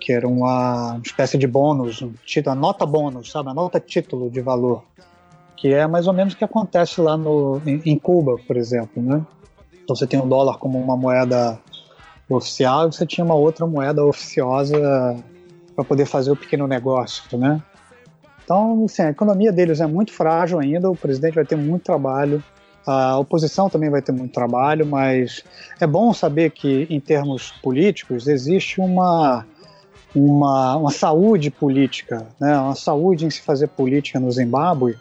que era uma espécie de bônus, um título, uma nota bônus, sabe? Uma nota título de valor, que é mais ou menos o que acontece lá no, em, Cuba, por exemplo, né? Então você tem o dólar como uma moeda oficial e você tinha uma outra moeda oficiosa para poder fazer o pequeno negócio, né? Então, assim, a economia deles é muito frágil ainda, o presidente vai ter muito trabalho, a oposição também vai ter muito trabalho, mas é bom saber que, em termos políticos, existe uma, uma, uma saúde política, né? uma saúde em se fazer política no Zimbábue,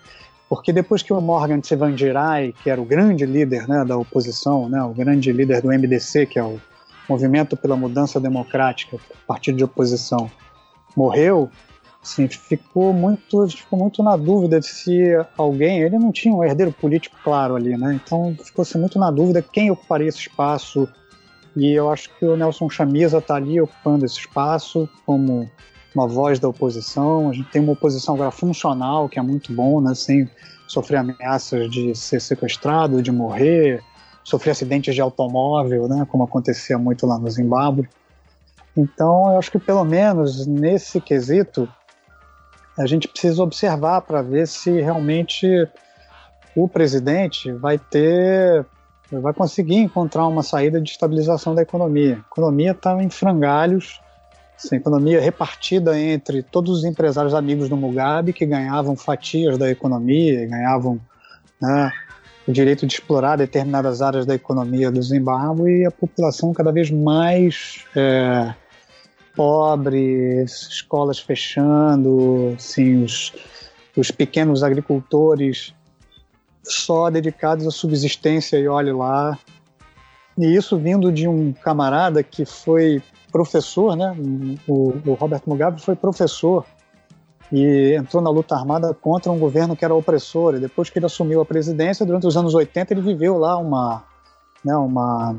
porque depois que o Morgan Tsvangirai, que era o grande líder né, da oposição, né, o grande líder do MDC, que é o Movimento pela Mudança Democrática, partido de oposição, morreu, assim, ficou muito, ficou muito na dúvida de se alguém, ele não tinha um herdeiro político claro ali, né? Então ficou-se muito na dúvida quem ocuparia esse espaço. E eu acho que o Nelson Chamisa está ali ocupando esse espaço como uma voz da oposição. A gente tem uma oposição agora funcional, que é muito bom, né? Sem sofrer ameaças de ser sequestrado, de morrer, sofrer acidentes de automóvel, né? Como acontecia muito lá no Zimbábue. Então, eu acho que pelo menos nesse quesito, a gente precisa observar para ver se realmente o presidente vai ter, vai conseguir encontrar uma saída de estabilização da economia. A economia está em frangalhos, a economia repartida entre todos os empresários amigos do Mugabe que ganhavam fatias da economia, ganhavam né, o direito de explorar determinadas áreas da economia do Zimbábue e a população cada vez mais é, pobres, escolas fechando, assim, os, os pequenos agricultores só dedicados à subsistência e olhe lá. E isso vindo de um camarada que foi professor, né? O, o Robert Mugabe foi professor e entrou na luta armada contra um governo que era opressor. E depois que ele assumiu a presidência, durante os anos 80, ele viveu lá uma, né, uma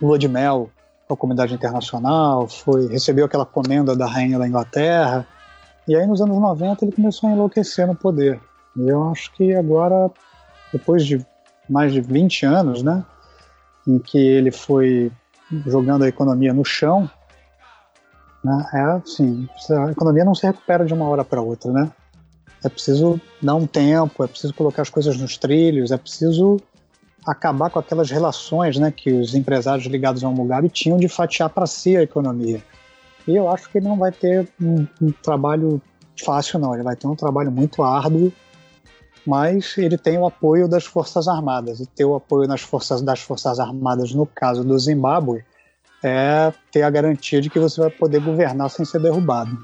lua de mel a comunidade internacional, foi recebeu aquela comenda da rainha da Inglaterra. E aí nos anos 90 ele começou a enlouquecer no poder. E eu acho que agora, depois de mais de 20 anos, né, em que ele foi jogando a economia no chão, né, é assim, a economia não se recupera de uma hora para outra, né? É preciso dar um tempo, é preciso colocar as coisas nos trilhos, é preciso acabar com aquelas relações né, que os empresários ligados ao Mugabe tinham de fatiar para si a economia. E eu acho que ele não vai ter um, um, trabalho fácil, não. Ele vai ter um trabalho muito árduo, mas ele tem o apoio das Forças Armadas. E ter o apoio nas forças, das Forças Armadas, no caso do Zimbábue, é ter a garantia de que você vai poder governar sem ser derrubado.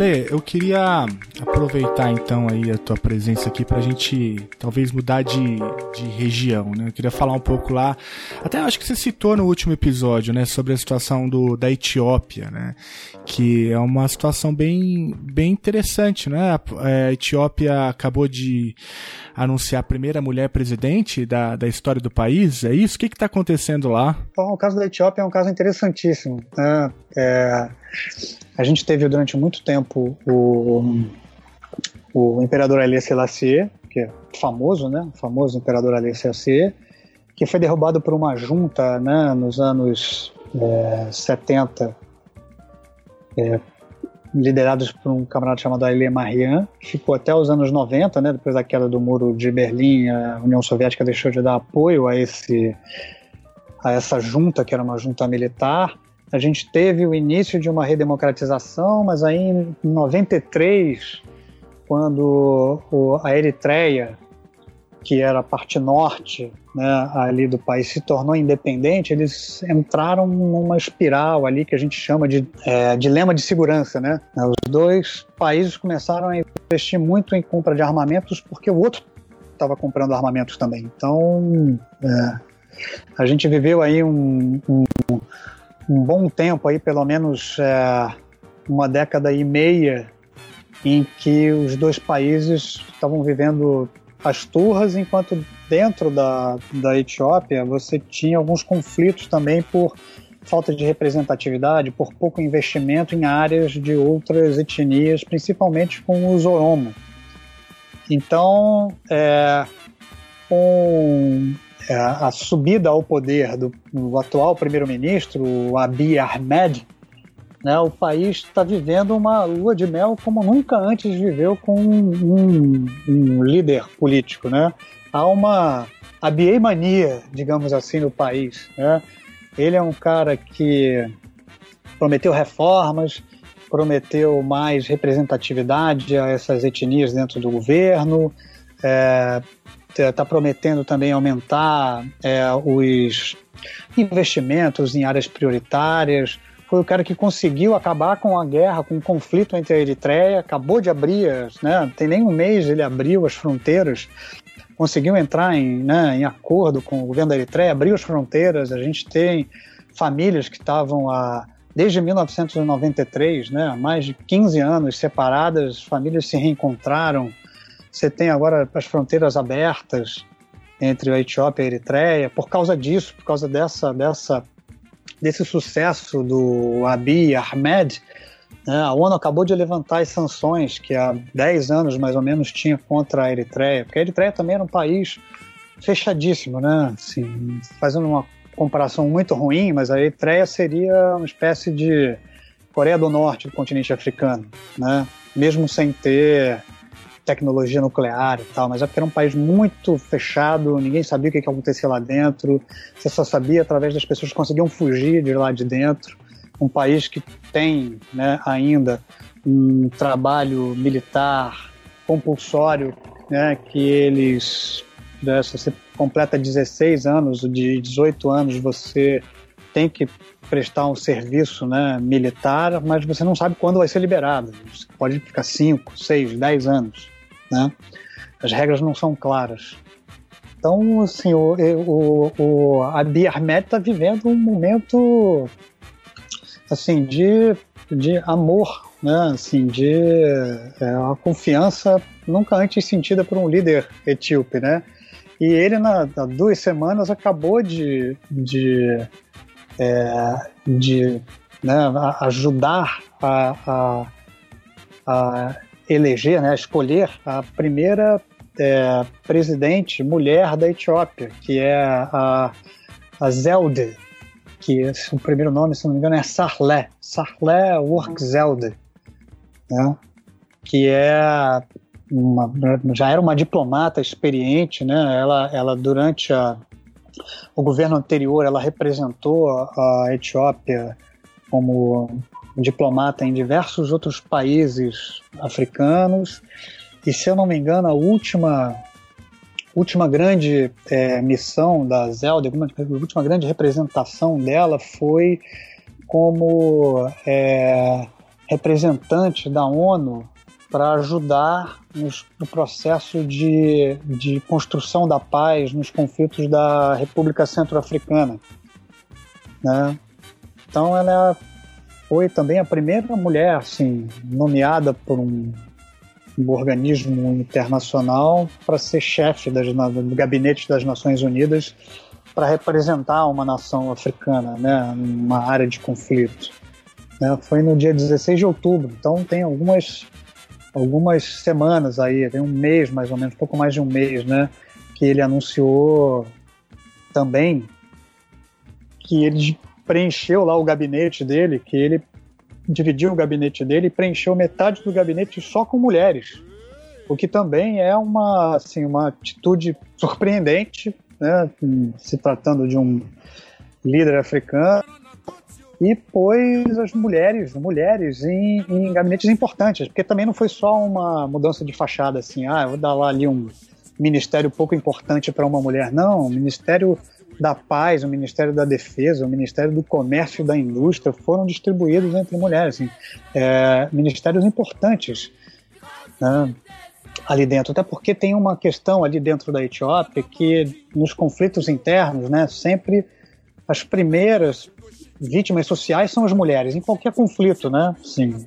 Ale, eu queria aproveitar então aí a tua presença aqui para a gente talvez mudar de, de região, né? Eu queria falar um pouco lá, até acho que você citou no último episódio, né, sobre a situação do, da Etiópia, né? Que é uma situação bem, bem interessante, né? A, Etiópia acabou de anunciar a primeira mulher presidente da, da história do país, é isso? O que está acontecendo lá? Bom, o caso da Etiópia é um caso interessantíssimo, né? É a gente teve durante muito tempo o, o imperador Haile Selassie, que é famoso, né? O famoso imperador Haile Selassie, que foi derrubado por uma junta né, nos anos é, 70, é, liderados por um camarada chamado Haile Mariam, ficou até os anos 90, né, depois da queda do muro de Berlim, a União Soviética deixou de dar apoio a esse a essa junta, que era uma junta militar, a gente teve o início de uma redemocratização, mas aí em 93, quando a Eritreia que era a parte norte né, ali do país, se tornou independente, eles entraram numa espiral ali que a gente chama de é, dilema de segurança. Né? Os dois países começaram a investir muito em compra de armamentos porque o outro estava comprando armamentos também. Então, é, a gente viveu aí um, um, um, bom tempo aí, pelo menos é, uma década e meia, em que os dois países estavam vivendo as turras, enquanto dentro da, da Etiópia você tinha alguns conflitos também por falta de representatividade, por pouco investimento em áreas de outras etnias, principalmente com os Oromo. Então, é, com é, a subida ao poder do, do atual primeiro-ministro, Abiy Ahmed, né, o país está vivendo uma lua de mel como nunca antes viveu com um, um líder político. Né? Há uma Abiy mania, digamos assim, no país. Né? Ele é um cara que prometeu reformas, prometeu mais representatividade a essas etnias dentro do governo, está é, tá prometendo também aumentar é, os investimentos em áreas prioritárias, foi o cara que conseguiu acabar com a guerra, com o conflito entre a Eritreia, acabou de abrir, né, tem nem um mês ele abriu as fronteiras, conseguiu entrar em, né, em acordo com o governo da Eritreia, abriu as fronteiras, a gente tem famílias que estavam há desde 1993, né, mais de 15 anos separadas, famílias se reencontraram. Você tem agora as fronteiras abertas entre a Etiópia e a Eritreia. Por causa disso, por causa dessa, dessa desse sucesso do Abiy Ahmed, né, a ONU acabou de levantar as sanções que há 10 anos mais ou menos tinha contra a Eritreia, porque a Eritreia também era um país fechadíssimo, né? Assim, fazendo uma comparação muito ruim, mas a Eritreia seria uma espécie de Coreia do Norte do continente africano, né? Mesmo sem ter tecnologia nuclear e tal, mas é porque era um país muito fechado, ninguém sabia o que, que acontecia lá dentro, você só sabia através das pessoas que conseguiam fugir de lá de dentro. Um país que tem né, ainda um trabalho militar compulsório, né, que eles, né, se você completa 16 anos, de 18 anos, você tem que prestar um serviço né, militar, mas você não sabe quando vai ser liberado. Você pode ficar 5, 6, 10 anos né? As regras não são claras. Então, assim, o, o, o Abiy Ahmed está vivendo um momento, assim, de, de amor, né? Assim, de é, uma confiança nunca antes sentida por um líder etíope, né? E ele, na, duas semanas, acabou de, de, é, de né, ajudar a, a, a eleger, né, escolher a primeira é, presidente mulher da Etiópia, que é a, a Zelde, que o primeiro nome, se não me engano, é Sarlé, Sarlé Workzelde, né, que é uma, já era uma diplomata experiente, né, ela, ela durante a, o governo anterior, ela representou a Etiópia como diplomata em diversos outros países africanos. E se eu não me engano, a última última grande é, missão da Zelda, a última grande representação dela foi como é, representante da ONU para ajudar nos, no processo de, de construção da paz nos conflitos da República Centro-Africana. Né? Então ela é foi também a primeira mulher assim, nomeada por um, um organismo internacional para ser chefe das, do gabinete das Nações Unidas para representar uma nação africana, né, numa área de conflito. Né, foi no dia 16 de outubro, então tem algumas algumas semanas aí, tem um mês mais ou menos, pouco mais de um mês, né, que ele anunciou também que ele preencheu lá o gabinete dele, que ele dividiu o gabinete dele e preencheu metade do gabinete só com mulheres. O que também é uma, assim, uma atitude surpreendente, né, se tratando de um líder africano, e pôs as mulheres, mulheres em, em gabinetes importantes, porque também não foi só uma mudança de fachada, assim, ah, vou dar lá ali um, ministério pouco importante para uma mulher. Não, o Ministério da Paz, o Ministério da Defesa, o Ministério do Comércio e da Indústria foram distribuídos entre mulheres. Assim, é, ministérios importantes né, ali dentro. Até porque tem uma questão ali dentro da Etiópia que nos conflitos internos, né, sempre as primeiras vítimas sociais são as mulheres, em qualquer conflito, né? Sim.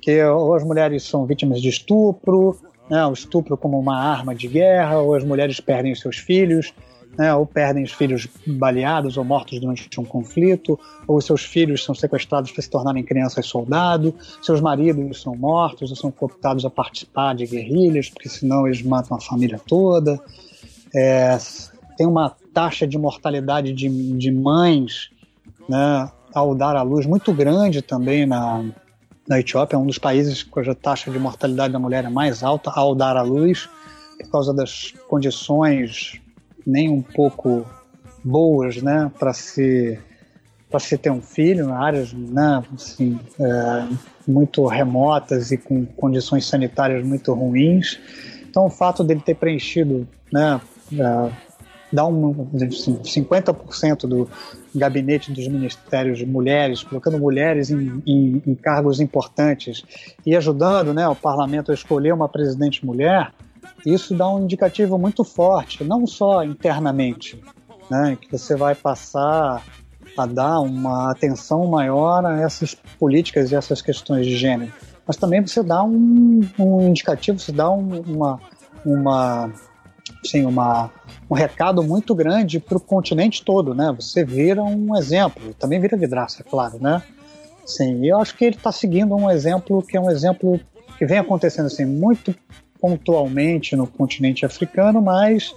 Que ou as mulheres são vítimas de estupro, né, o estupro como uma arma de guerra, ou as mulheres perdem os seus filhos, né, ou perdem os filhos baleados ou mortos durante um conflito, ou seus filhos são sequestrados para se tornarem crianças soldado, seus maridos são mortos ou são cooptados a participar de guerrilhas, porque senão eles matam a família toda. É, tem uma taxa de mortalidade de, de mães né, ao dar à luz muito grande também na, na Etiópia, é um dos países cuja taxa de mortalidade da mulher é mais alta ao dar à luz, por causa das condições nem um pouco boas, né, para se para se ter um filho, áreas, né, assim, é, muito remotas e com condições sanitárias muito ruins. Então, o fato dele ter preenchido, né, é, dá um, assim, 50% do gabinete dos ministérios de mulheres, colocando mulheres em, em, em, cargos importantes e ajudando né, o parlamento a escolher uma presidente mulher, isso dá um indicativo muito forte, não só internamente, né, que você vai passar a dar uma atenção maior a essas políticas e essas questões de gênero, mas também você dá um, um indicativo, você dá um, uma, uma, assim, uma, um recado muito grande para o continente todo, né? Você vira um exemplo, também vira vidraça, é claro, né? Sim, eu acho que ele está seguindo um exemplo que é um exemplo que vem acontecendo assim muito pontualmente no continente africano, mas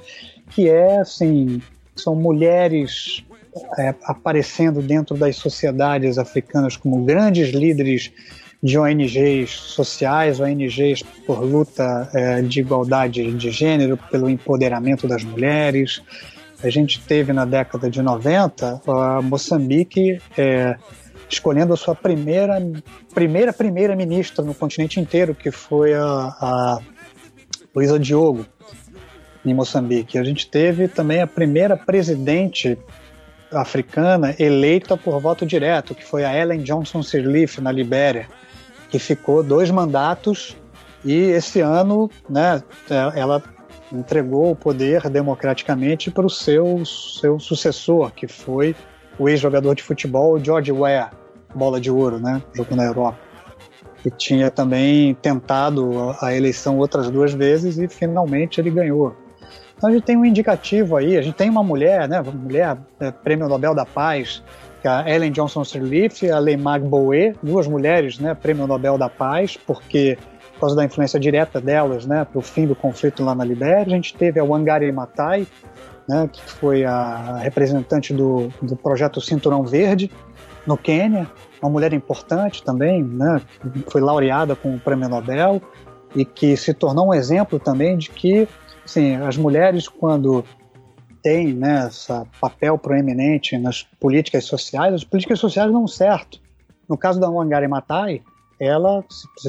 que é assim, são mulheres é, aparecendo dentro das sociedades africanas como grandes líderes de ONGs sociais, ONGs por luta é, de igualdade de gênero, pelo empoderamento das mulheres. A gente teve na década de 90 a Moçambique é, escolhendo a sua primeira primeira primeira ministra no continente inteiro, que foi a, a Luísa Diogo, em Moçambique. A gente teve também a primeira presidente africana eleita por voto direto, que foi a Ellen Johnson Sirleaf, na Libéria, que ficou dois mandatos e esse ano né, ela entregou o poder democraticamente para o seu, seu sucessor, que foi o ex-jogador de futebol George Weah, bola de ouro, né, jogou na Europa que tinha também tentado a eleição outras duas vezes e finalmente ele ganhou. Então a gente tem um indicativo aí, a gente tem uma mulher, né, mulher é, prêmio Nobel da Paz, que é a Ellen Johnson Sirleaf a Leymag Boe, duas mulheres, né, prêmio Nobel da Paz, porque por causa da influência direta delas, né, para o fim do conflito lá na Libéria. A gente teve a Wangari Maathai, né, que foi a representante do, do projeto Cinturão Verde no Quênia, uma mulher importante também, né, foi laureada com o Prêmio Nobel e que se tornou um exemplo também de que assim, as mulheres, quando têm né, esse papel proeminente nas políticas sociais, as políticas sociais dão certo. No caso da Wangari Maathai, ela,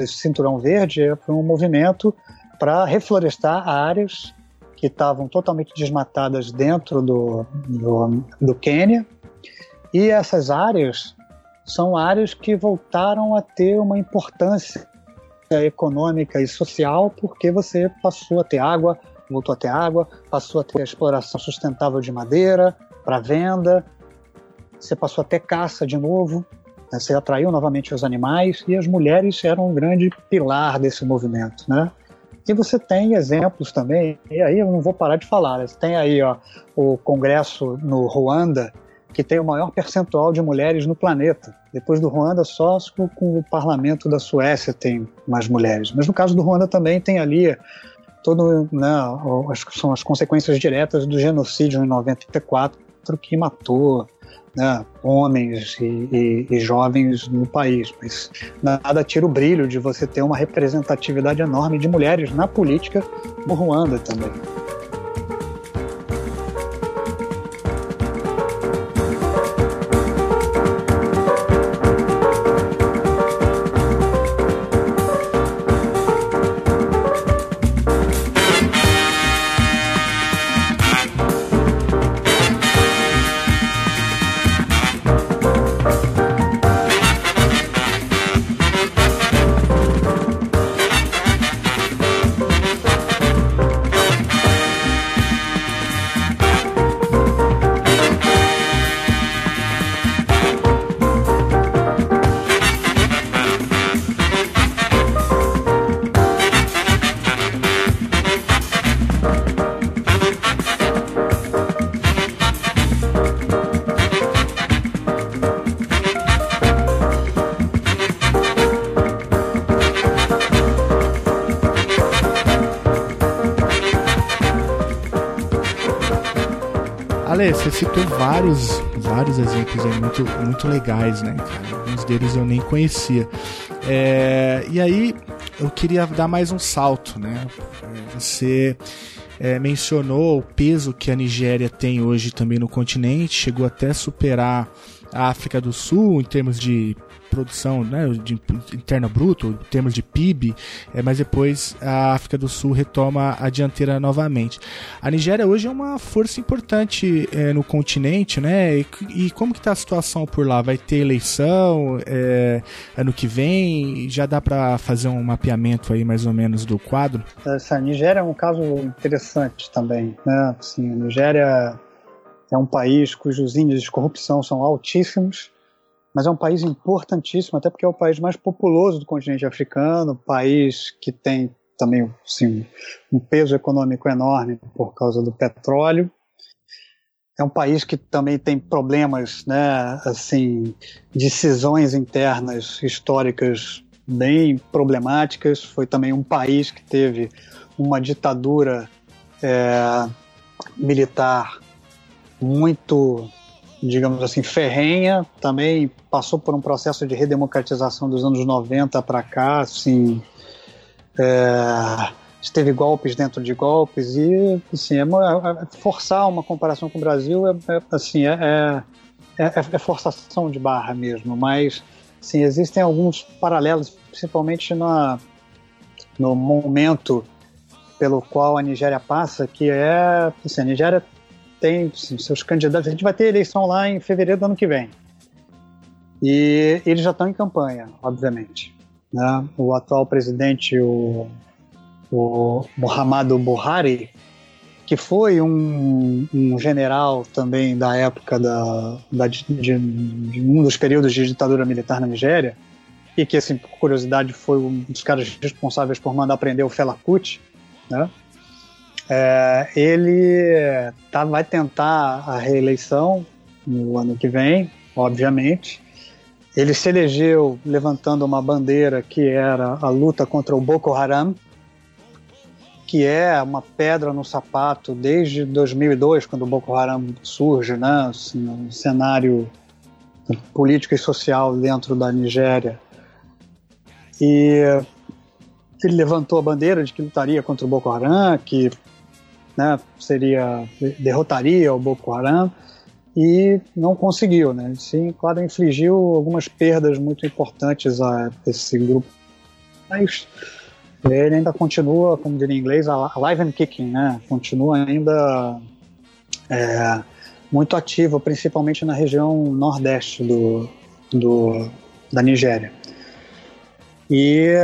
Cinturão Verde, foi um movimento para reflorestar áreas que estavam totalmente desmatadas dentro do, do, do Quênia. E essas áreas são áreas que voltaram a ter uma importância econômica e social porque você passou a ter água, voltou a ter água, passou a ter a exploração sustentável de madeira para venda, você passou a ter caça de novo, né? você atraiu novamente os animais e as mulheres eram um grande pilar desse movimento, né? E você tem exemplos também, e aí eu não vou parar de falar, né? você tem aí ó, o congresso no Ruanda, que tem o maior percentual de mulheres no planeta. Depois do Ruanda, só com o parlamento da Suécia tem mais mulheres. Mas no caso do Ruanda também tem ali todo, né, as, são as consequências diretas do genocídio em 94 que matou né, homens e, e, e, jovens no país. Mas nada tira o brilho de você ter uma representatividade enorme de mulheres na política no Ruanda também. Citou vários, vários exemplos aí muito, muito legais, né? Alguns deles eu nem conhecia. É, e aí, eu queria dar mais um salto, né? Você é, mencionou o peso que a Nigéria tem hoje também no continente, chegou até superar a África do Sul em termos de produção né, de interna bruto, em termos de PIB, é, mas depois a África do Sul retoma a dianteira novamente. A Nigéria hoje é uma força importante é, no continente, né? E, e como que está a situação por lá? Vai ter eleição é, ano que vem? Já dá para fazer um mapeamento aí mais ou menos do quadro? Essa Nigéria é um caso interessante também, né? Assim, a Nigéria é um país cujos índices de corrupção são altíssimos mas é um país importantíssimo, até porque é o país mais populoso do continente africano, país que tem também assim, um peso econômico enorme por causa do petróleo. É um país que também tem problemas, né, assim, decisões internas históricas bem problemáticas. Foi também um país que teve uma ditadura é, militar muito digamos assim, ferrenha, também passou por um processo de redemocratização dos anos 90 para cá, assim, é, teve golpes dentro de golpes e, assim, é, é, forçar uma comparação com o Brasil é, é assim, é, é, é, forçação de barra mesmo, mas, assim, existem alguns paralelos, principalmente na, no momento pelo qual a Nigéria passa, que é, assim, a Nigéria tem seus candidatos. A gente vai ter eleição lá em fevereiro do ano que vem. E eles já estão em campanha, obviamente. Né? O atual presidente, o, o Muhammadu Buhari, que foi um, um, general também da época da, da de, de, um dos períodos de ditadura militar na Nigéria, e que, assim, por curiosidade, foi um dos caras responsáveis por mandar prender o Fela Kuti, né? É, ele tá, vai tentar a reeleição no ano que vem, obviamente. Ele se elegeu levantando uma bandeira que era a luta contra o Boko Haram, que é uma pedra no sapato desde 2002, quando o Boko Haram surge, né, assim, no cenário político e social dentro da Nigéria. E ele levantou a bandeira de que lutaria contra o Boko Haram, que né, seria derrotaria o Boko Haram e não conseguiu, né? Sim, claro, infligiu algumas perdas muito importantes a esse grupo, mas ele ainda continua, como diria em inglês, alive and kicking, né? Continua ainda é, muito ativo, principalmente na região nordeste do, do da Nigéria. E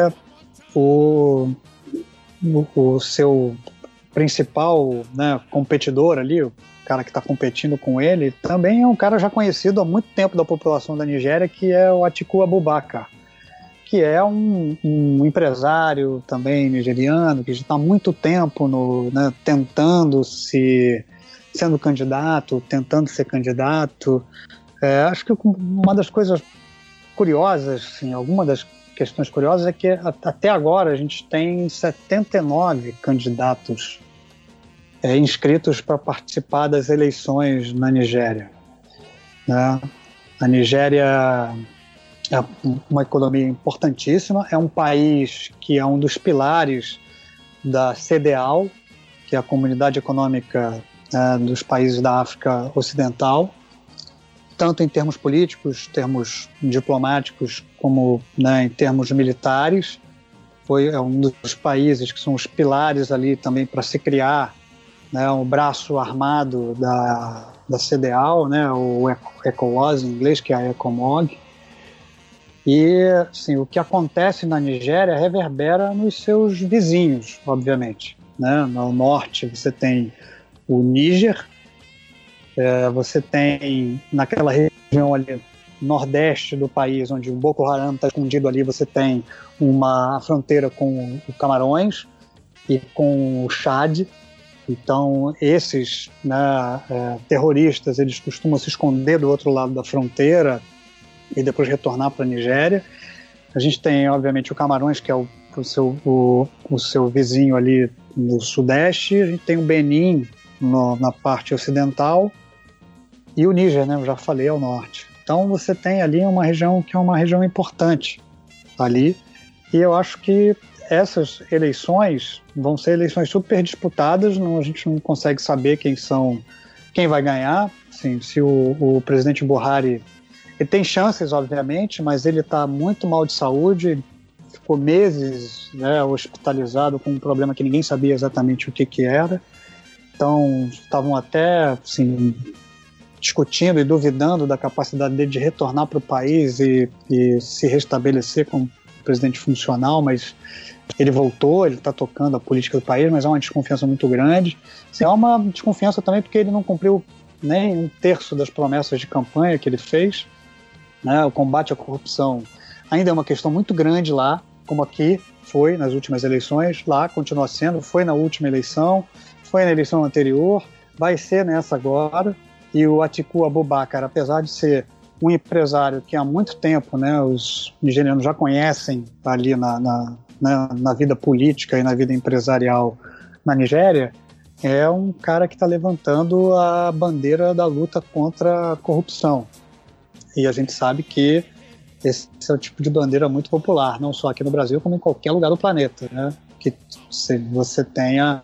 o, o, o seu principal né, competidor ali, o cara que está competindo com ele, também é um cara já conhecido há muito tempo da população da Nigéria, que é o Atiku Abubakar, que é um, um empresário também nigeriano, que já está há muito tempo no, né, tentando se. sendo candidato, tentando ser candidato. É, acho que uma das coisas curiosas, assim, alguma das questões curiosas é que até agora a gente tem 79 candidatos é, inscritos para participar das eleições na Nigéria. Né? A Nigéria é uma economia importantíssima, é um país que é um dos pilares da CDAO, que é a Comunidade Econômica né, dos Países da África Ocidental, tanto em termos políticos, termos diplomáticos, como né, em termos militares. Foi é um dos países que são os pilares ali também para se criar né, um braço armado da, da CDAO, né, o ECOWAS em inglês, que é a ECOMOG. E assim, o que acontece na Nigéria reverbera nos seus vizinhos, obviamente. Né? No norte você tem o Níger, é, você tem naquela região ali nordeste do país, onde o Boko Haram está escondido ali, você tem uma fronteira com o Camarões e com o Chad. Então, esses né, é, terroristas, eles costumam se esconder do outro lado da fronteira e depois retornar para a Nigéria. A gente tem, obviamente, o Camarões, que é o, o seu, o, o, seu vizinho ali no sudeste. A gente tem o Benin no, na parte ocidental e o Níger, né? Eu já falei ao norte. Então você tem ali uma região que é uma região importante ali. E eu acho que essas eleições vão ser eleições super disputadas, não, a gente não consegue saber quem são, quem vai ganhar. Assim, se o, o presidente Buhari ele tem chances, obviamente, mas ele está muito mal de saúde, ficou meses né, hospitalizado com um problema que ninguém sabia exatamente o que, que era. Então, estavam até assim, discutindo e duvidando da capacidade dele de retornar para o país e, e, se restabelecer como presidente funcional, mas ele voltou, ele está tocando a política do país, mas há uma desconfiança muito grande. Há uma desconfiança também porque ele não cumpriu nem um terço das promessas de campanha que ele fez. Né? O combate à corrupção ainda é uma questão muito grande lá, como aqui foi nas últimas eleições, lá continua sendo, foi na última eleição, foi na eleição anterior, vai ser nessa agora. E o Atiku Abubakar, apesar de ser um empresário que há muito tempo né, os nigerianos já conhecem ali na, na, na, na vida política e na vida empresarial na Nigéria, é um cara que está levantando a bandeira da luta contra a corrupção. E a gente sabe que esse é o tipo de bandeira muito popular, não só aqui no Brasil, como em qualquer lugar do planeta. Né? Que você tenha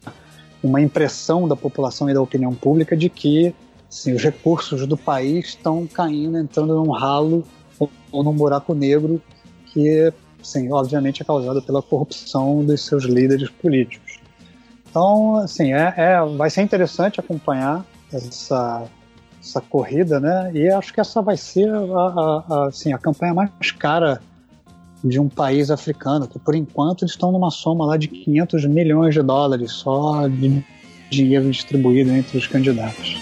uma impressão da população e da opinião pública de que Assim, os recursos do país estão caindo, entrando num ralo ou, ou num buraco negro que, assim, obviamente é causado pela corrupção dos seus líderes políticos. Então, assim, é, é vai ser interessante acompanhar essa, essa corrida, né? E acho que essa vai ser a, a, a, assim, a campanha mais cara de um país africano, que por enquanto eles estão numa soma lá de 500 milhões de dólares só de dinheiro distribuído entre os candidatos.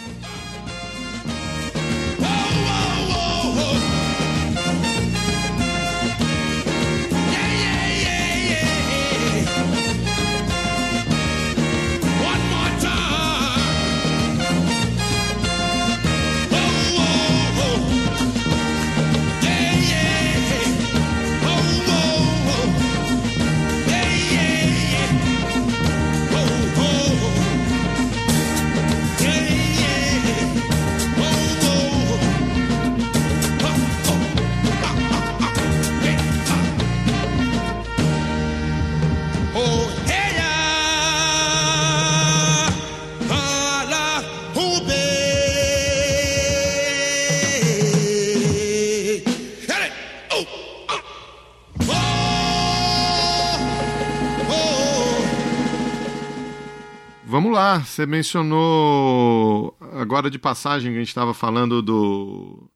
Você mencionou agora de passagem que a gente estava falando do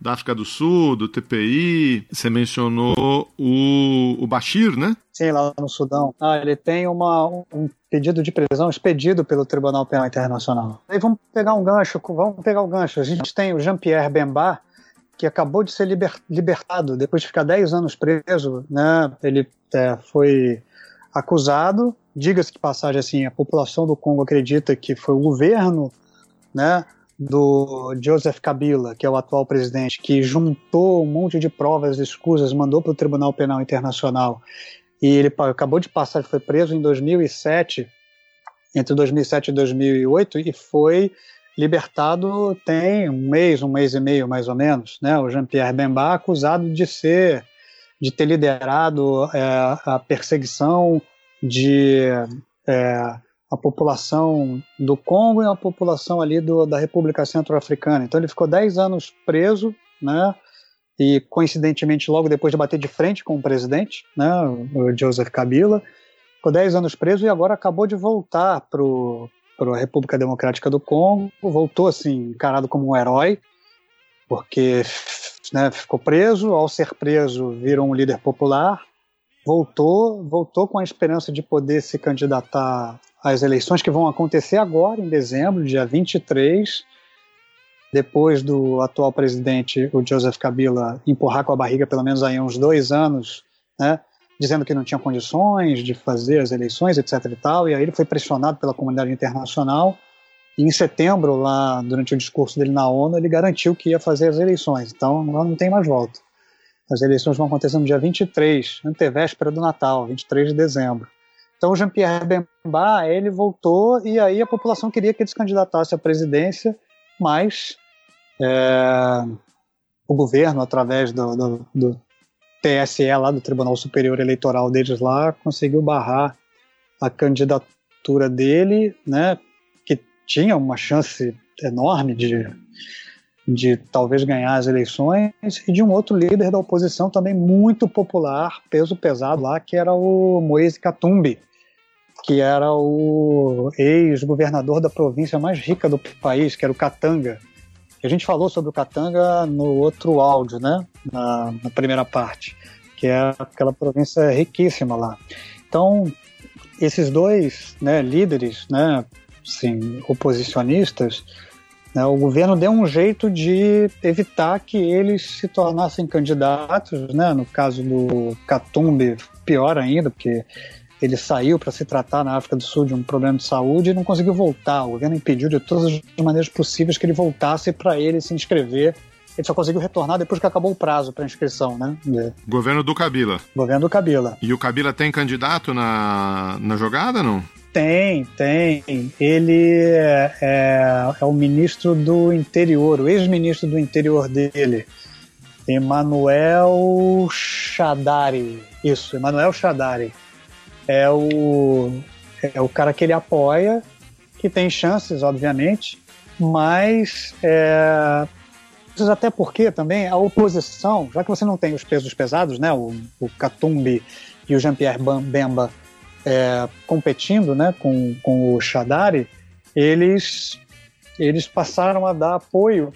da África do Sul, do TPI, você mencionou o, o Bashir, né? Sim, lá no Sudão. Ah, ele tem uma, um pedido de prisão expedido pelo Tribunal Penal Internacional. Aí vamos pegar um gancho, vamos pegar o um gancho. A gente tem o Jean-Pierre Bemba, que acabou de ser liber, libertado depois de ficar 10 anos preso, né? Ele é, foi acusado diga-se que passagem assim, a população do Congo acredita que foi o governo, né, do Joseph Kabila, que é o atual presidente, que juntou um monte de provas escusas, mandou para o Tribunal Penal Internacional e ele acabou de passar, foi preso em 2007, entre 2007 e 2008 e foi libertado tem um mês, um mês e meio mais ou menos, né? O Jean-Pierre Bemba acusado de ser, de ter liderado é, a perseguição de é, a população do Congo e a população ali do, da República Centro-Africana. Então ele ficou 10 anos preso, né? E coincidentemente logo depois de bater de frente com o presidente, né, o Joseph Kabila, ficou 10 anos preso e agora acabou de voltar para a República Democrática do Congo, voltou assim encarado como um herói, porque né, ficou preso, ao ser preso virou um líder popular, voltou, voltou com a esperança de poder se candidatar às eleições que vão acontecer agora, em dezembro, dia 23, depois do atual presidente, o Joseph Kabila, empurrar com a barriga pelo menos aí uns dois anos, né, dizendo que não tinha condições de fazer as eleições, etc e tal, e aí ele foi pressionado pela comunidade internacional, e em setembro, lá, durante o discurso dele na ONU, ele garantiu que ia fazer as eleições, então agora não tem mais volta. As eleições vão acontecer no dia 23, antevéspera do Natal, 23 de dezembro. Então o Jean-Pierre Bemba, ele voltou e aí a população queria que ele se candidatasse à presidência, mas é, o governo, através do, do, do, TSE lá, do Tribunal Superior Eleitoral deles lá, conseguiu barrar a candidatura dele, né, tinha uma chance enorme de, de talvez ganhar as eleições, e de um outro líder da oposição também muito popular, peso pesado lá, que era o Moise Katumbi, que era o ex-governador da província mais rica do país, que era o Katanga. A gente falou sobre o Katanga no outro áudio, né? Na, na primeira parte, que é aquela província riquíssima lá. Então, esses dois né, líderes, né, assim, oposicionistas, né, o governo deu um jeito de evitar que eles se tornassem candidatos, né, no caso do Katumbi, pior ainda, porque ele saiu para se tratar na África do Sul de um problema de saúde e não conseguiu voltar. O governo impediu de todas as maneiras possíveis que ele voltasse para ele se inscrever. Ele só conseguiu retornar depois que acabou o prazo para inscrição, né? Governo do Kabila. Governo do Kabila. E o Kabila tem candidato na, na jogada, não? Tem, tem. Ele é, é, é o ministro do interior, o ex-ministro do interior dele, Emanuel Shadari. Isso, Emanuel Shadari é o, é o cara que ele apoia, que tem chances, obviamente, mas é, até porque também a oposição, já que você não tem os pesos pesados, né, o, o Katumbi e o Jean-Pierre Bemba é, competindo né, com, com o Shadari, eles, eles passaram a dar apoio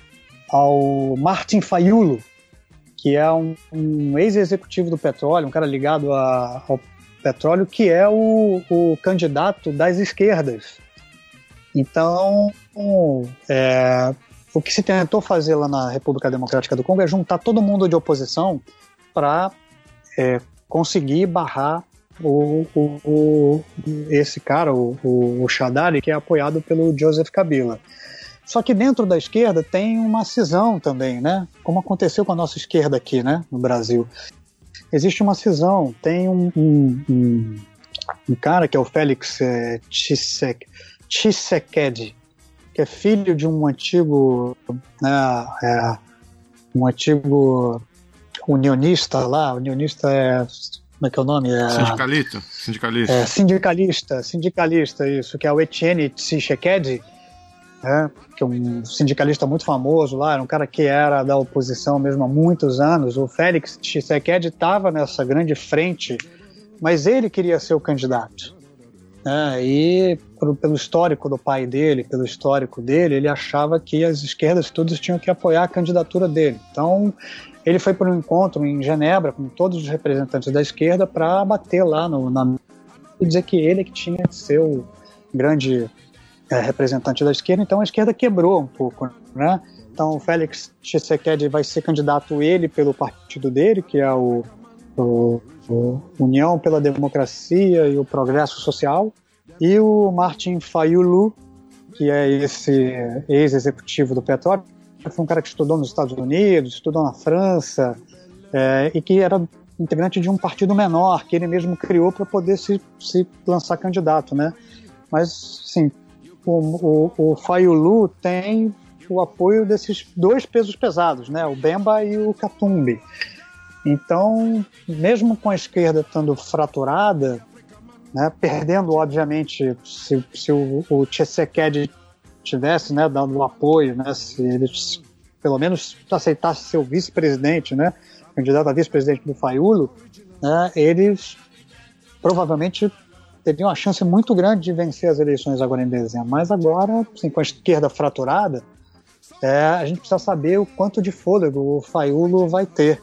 ao Martin Fayulu, que é um, um ex-executivo do petróleo, um cara ligado a, ao petróleo, que é o, o candidato das esquerdas. Então, é, o que se tentou fazer lá na República Democrática do Congo é juntar todo mundo de oposição para é, conseguir barrar o, o, o, esse cara, o, o, o Shadari, que é apoiado pelo Joseph Kabila. Só que dentro da esquerda tem uma cisão também, né? Como aconteceu com a nossa esquerda aqui, né, no Brasil existe uma cisão. Tem um, um, um, um cara que é o Félix é, Tshisekedi, que é filho de um antigo, né, é, um antigo unionista lá. Unionista é como é que é o nome? É, sindicalista. Sindicalista. É, sindicalista, sindicalista, isso, que é o Etienne Tshisekedi né, que é um sindicalista muito famoso lá, era um cara que era da oposição mesmo há muitos anos. O Félix Tshisekedi estava nessa grande frente, mas ele queria ser o candidato. Né, e por, pelo histórico do pai dele, pelo histórico dele, ele achava que as esquerdas todas tinham que apoiar a candidatura dele. Então, ele foi para um encontro em Genebra com todos os representantes da esquerda para bater lá no, na e dizer que ele é que tinha que ser o grande é, representante da esquerda, então a esquerda quebrou um pouco, né? Então o Félix Tshisekedi vai ser candidato ele pelo partido dele, que é o, o, o União pela Democracia e o Progresso Social, e o Martin Fayulu, que é esse ex-executivo do petróleo, foi um cara que estudou nos Estados Unidos, estudou na França, é, e que era integrante de um partido menor que ele mesmo criou para poder se, se lançar candidato, né? Mas, sim, o, o, o Fayulu tem o apoio desses dois pesos pesados, né? O Bemba e o Katumbi. Então, mesmo com a esquerda estando fraturada, né, perdendo, obviamente, se, se o, o Tshisekedi tivesse né, dando o apoio, né, se ele pelo menos aceitasse ser o vice-presidente, né, candidato a vice-presidente do Fayulu, né, eles provavelmente teriam uma chance muito grande de vencer as eleições agora em dezembro. Mas agora, assim, com a esquerda fraturada, é, a gente precisa saber o quanto de fôlego o Faiulo vai ter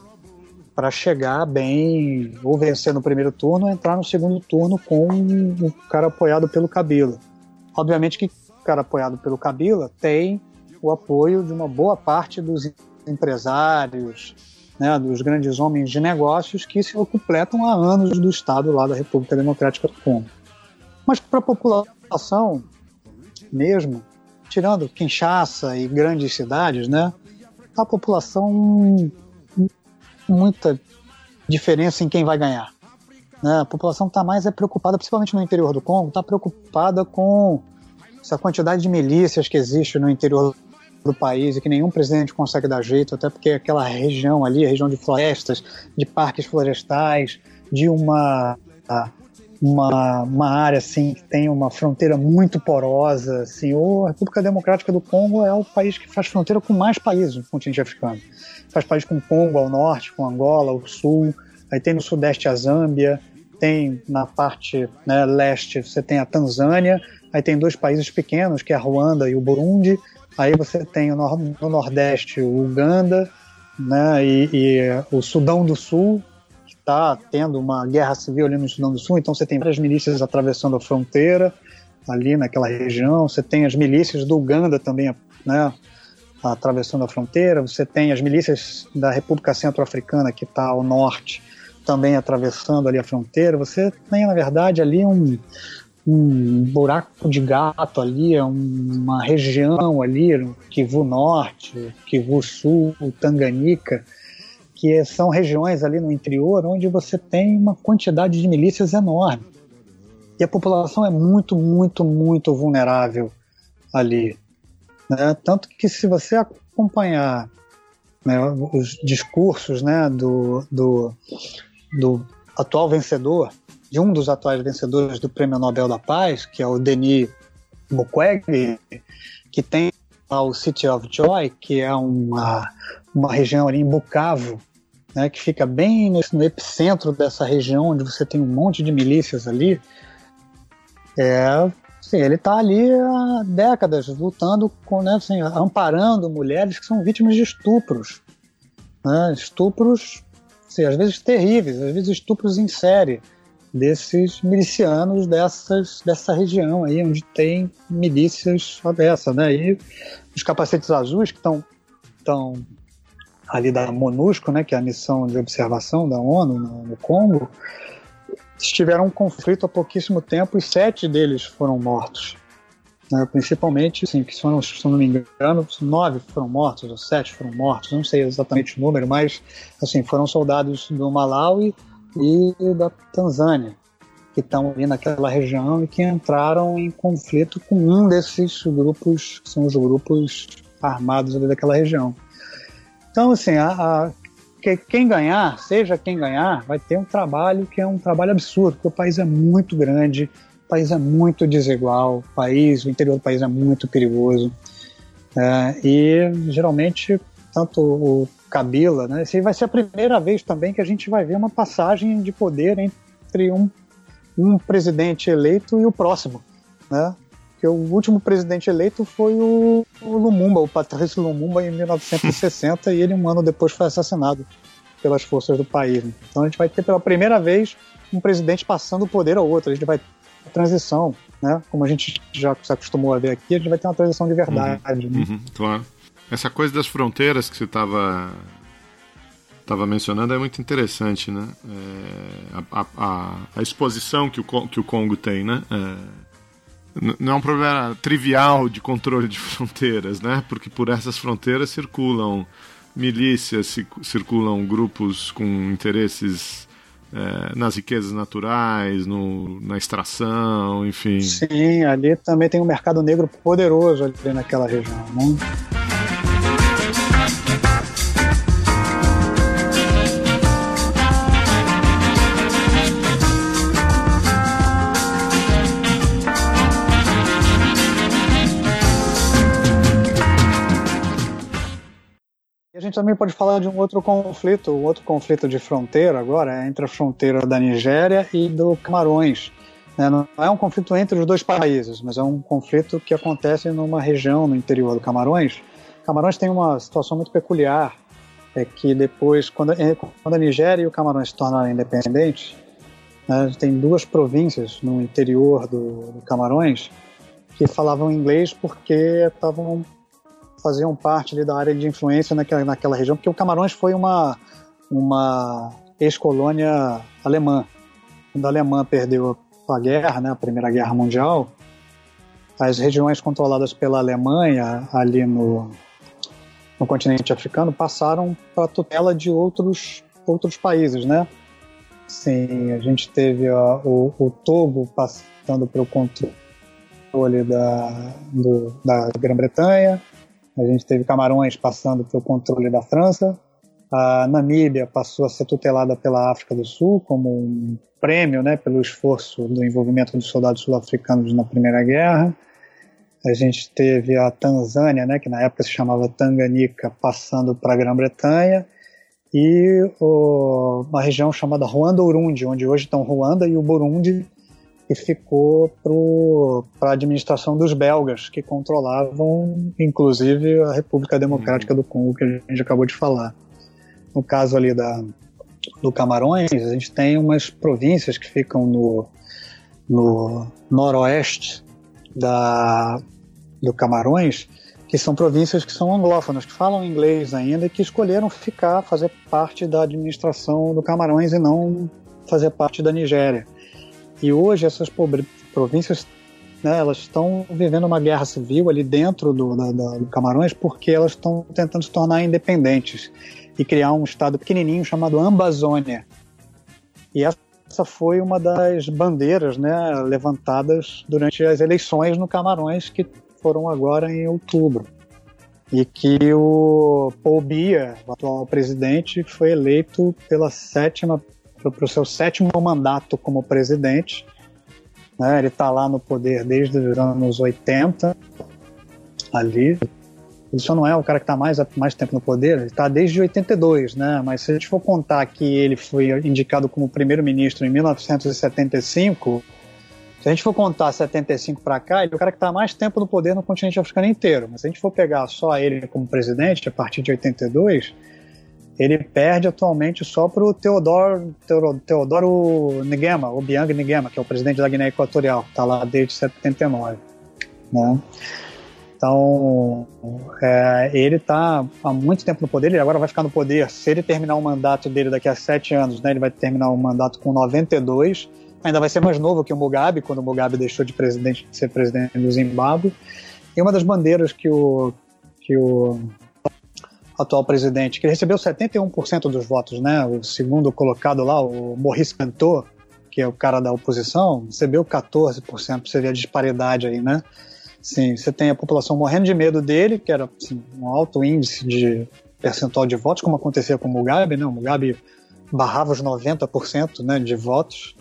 para chegar bem, ou vencer no primeiro turno, ou entrar no segundo turno com o cara apoiado pelo Kabila. Obviamente que cara apoiado pelo Kabila tem o apoio de uma boa parte dos empresários, né, dos grandes homens de negócios que se completam há anos do Estado lá da República Democrática do Congo. Mas para a população mesmo, tirando Kinshasa e grandes cidades, né, a população muita diferença em quem vai ganhar. Né? A população está mais é preocupada, principalmente no interior do Congo, está preocupada com essa quantidade de milícias que existe no interior do país e que nenhum presidente consegue dar jeito, até porque aquela região ali, a região de florestas, de parques florestais, de uma uma, uma área assim que tem uma fronteira muito porosa, assim, ou a República Democrática do Congo é o país que faz fronteira com mais países no continente africano. Faz país com o Congo ao norte, com Angola ao sul, aí tem no sudeste a Zâmbia, tem na parte né, leste você tem a Tanzânia, aí tem dois países pequenos que é a Ruanda e o Burundi, Aí você tem no Nordeste o Uganda né, e, e o Sudão do Sul, que está tendo uma guerra civil ali no Sudão do Sul, então você tem várias milícias atravessando a fronteira ali naquela região, você tem as milícias do Uganda também né, atravessando a fronteira, você tem as milícias da República Centro-Africana que está ao norte também atravessando ali a fronteira, você tem na verdade ali um, um buraco de gato ali, é uma região ali, Kivu Norte, Kivu Sul, Tanganica, que são regiões ali no interior onde você tem uma quantidade de milícias enorme. E a população é muito, muito, muito vulnerável ali. Né? Tanto que se você acompanhar né, os discursos né, do, do, do atual vencedor, de um dos atuais vencedores do Prêmio Nobel da Paz, que é o Denis Mukwege, que tem o City of Joy, que é uma, uma região ali em Bukavu, né, que fica bem no, no, epicentro dessa região, onde você tem um monte de milícias ali. É, assim, ele está ali há décadas lutando, com, né, assim, amparando mulheres que são vítimas de estupros. Né, estupros, assim, às vezes terríveis, às vezes estupros em série desses milicianos dessas, dessa região aí, onde tem milícias dessa, né? E os capacetes azuis que estão estão ali da MONUSCO, né, que é a missão de observação da ONU no, no Congo, tiveram um conflito há pouquíssimo tempo e sete deles foram mortos. Né, principalmente, assim, que foram, se não me engano, nove foram mortos, ou sete foram mortos, não sei exatamente o número, mas assim, foram soldados do Malawi e da Tanzânia, que estão ali naquela região e que entraram em conflito com um desses grupos, que são os grupos armados ali daquela região. Então, assim, a, a, que, quem ganhar, seja quem ganhar, vai ter um trabalho que é um trabalho absurdo, porque o país é muito grande, o país é muito desigual, o país, o interior do país é muito perigoso. É, e geralmente tanto o Kabila, né? Esse vai ser a primeira vez também que a gente vai ver uma passagem de poder entre um, um presidente eleito e o próximo, né? Porque o último presidente eleito foi o, o Lumumba, o Patrício Lumumba, em 1960, e ele um ano depois foi assassinado pelas forças do país. Então a gente vai ter pela primeira vez um presidente passando o poder ao outro. A gente vai ter transição, né? Como a gente já se acostumou a ver aqui, a gente vai ter uma transição de verdade. Uhum, né? uhum, claro. Essa coisa das fronteiras que você estava tava mencionando é muito interessante, né? É, a, a, a, exposição que o, que o Congo tem, né? É, não é um problema trivial de controle de fronteiras, né? Porque por essas fronteiras circulam milícias, circulam grupos com interesses é, nas riquezas naturais, no, na extração, enfim. Sim, ali também tem um mercado negro poderoso ali naquela região, né? E a gente também pode falar de um outro conflito, um outro conflito de fronteira agora, é entre a fronteira da Nigéria e do Camarões. Né? Não é um conflito entre os dois países, mas é um conflito que acontece numa região no interior do Camarões. Camarões tem uma situação muito peculiar, é que depois, quando, é, quando a Nigéria e o Camarões se tornaram independentes, né, tem duas províncias no interior do, do Camarões que falavam inglês porque estavam faziam parte da área de influência naquela, naquela região, porque o Camarões foi uma, uma ex-colônia alemã. Quando a Alemanha perdeu a guerra, né, a Primeira Guerra Mundial, as regiões controladas pela Alemanha ali no, no continente africano passaram para a tutela de outros, outros países, né? Sim, a gente teve ó, o, o Togo passando pelo controle da, da Grã-Bretanha, A gente teve Camarões passando pelo controle da França, a Namíbia passou a ser tutelada pela África do Sul como um prêmio né, pelo esforço do envolvimento dos soldados sul-africanos na Primeira Guerra. A gente teve a Tanzânia, né, que na época se chamava Tanganica, passando para a Grã-Bretanha, e o, uma região chamada Ruanda-Urundi, onde hoje estão Ruanda e o Burundi, que ficou para a administração dos belgas, que controlavam, inclusive, a República Democrática do Congo, que a gente acabou de falar. No caso ali da, do Camarões, a gente tem umas províncias que ficam no, no noroeste da, do Camarões, que são províncias que são anglófonas, que falam inglês ainda e que escolheram ficar, fazer parte da administração do Camarões e não fazer parte da Nigéria. E hoje essas províncias né, elas estão vivendo uma guerra civil ali dentro do, da, da, do Camarões porque elas estão tentando se tornar independentes e criar um estado pequenininho chamado Ambazônia. E essa foi uma das bandeiras né, levantadas durante as eleições no Camarões que foram agora em outubro. E que o Paul Biya, o atual presidente, foi eleito pela sétima para o seu sétimo mandato como presidente. Né? Ele está lá no poder desde os anos 80, ali. Ele só não é o cara que está mais, mais tempo no poder, ele está desde 82, né? Mas se a gente for contar que ele foi indicado como primeiro-ministro em 1975, se a gente for contar 75 para cá, ele é o cara que está mais tempo no poder no continente africano inteiro. Mas se a gente for pegar só ele como presidente, a partir de 82, ele perde atualmente só para o Teodoro, Teodoro Nguema, o Biang Nguema, que é o presidente da Guiné Equatorial, está lá desde 79. Né? Então, é, ele está há muito tempo no poder, ele agora vai ficar no poder. Se ele terminar o mandato dele daqui a sete anos, né, ele vai terminar o mandato com 92, ainda vai ser mais novo que o Mugabe, quando o Mugabe deixou de, presidente, de ser presidente do Zimbábue. E uma das bandeiras que o, que o atual presidente, que recebeu 71% dos votos, né? O segundo colocado lá, o Maurice Cantor, que é o cara da oposição, recebeu 14%, pra você ver a disparidade aí, né? Sim, você tem a população morrendo de medo dele, que era assim, um alto índice de percentual de votos, como acontecia com o Mugabe, né? O Mugabe barrava os 90% né, de votos,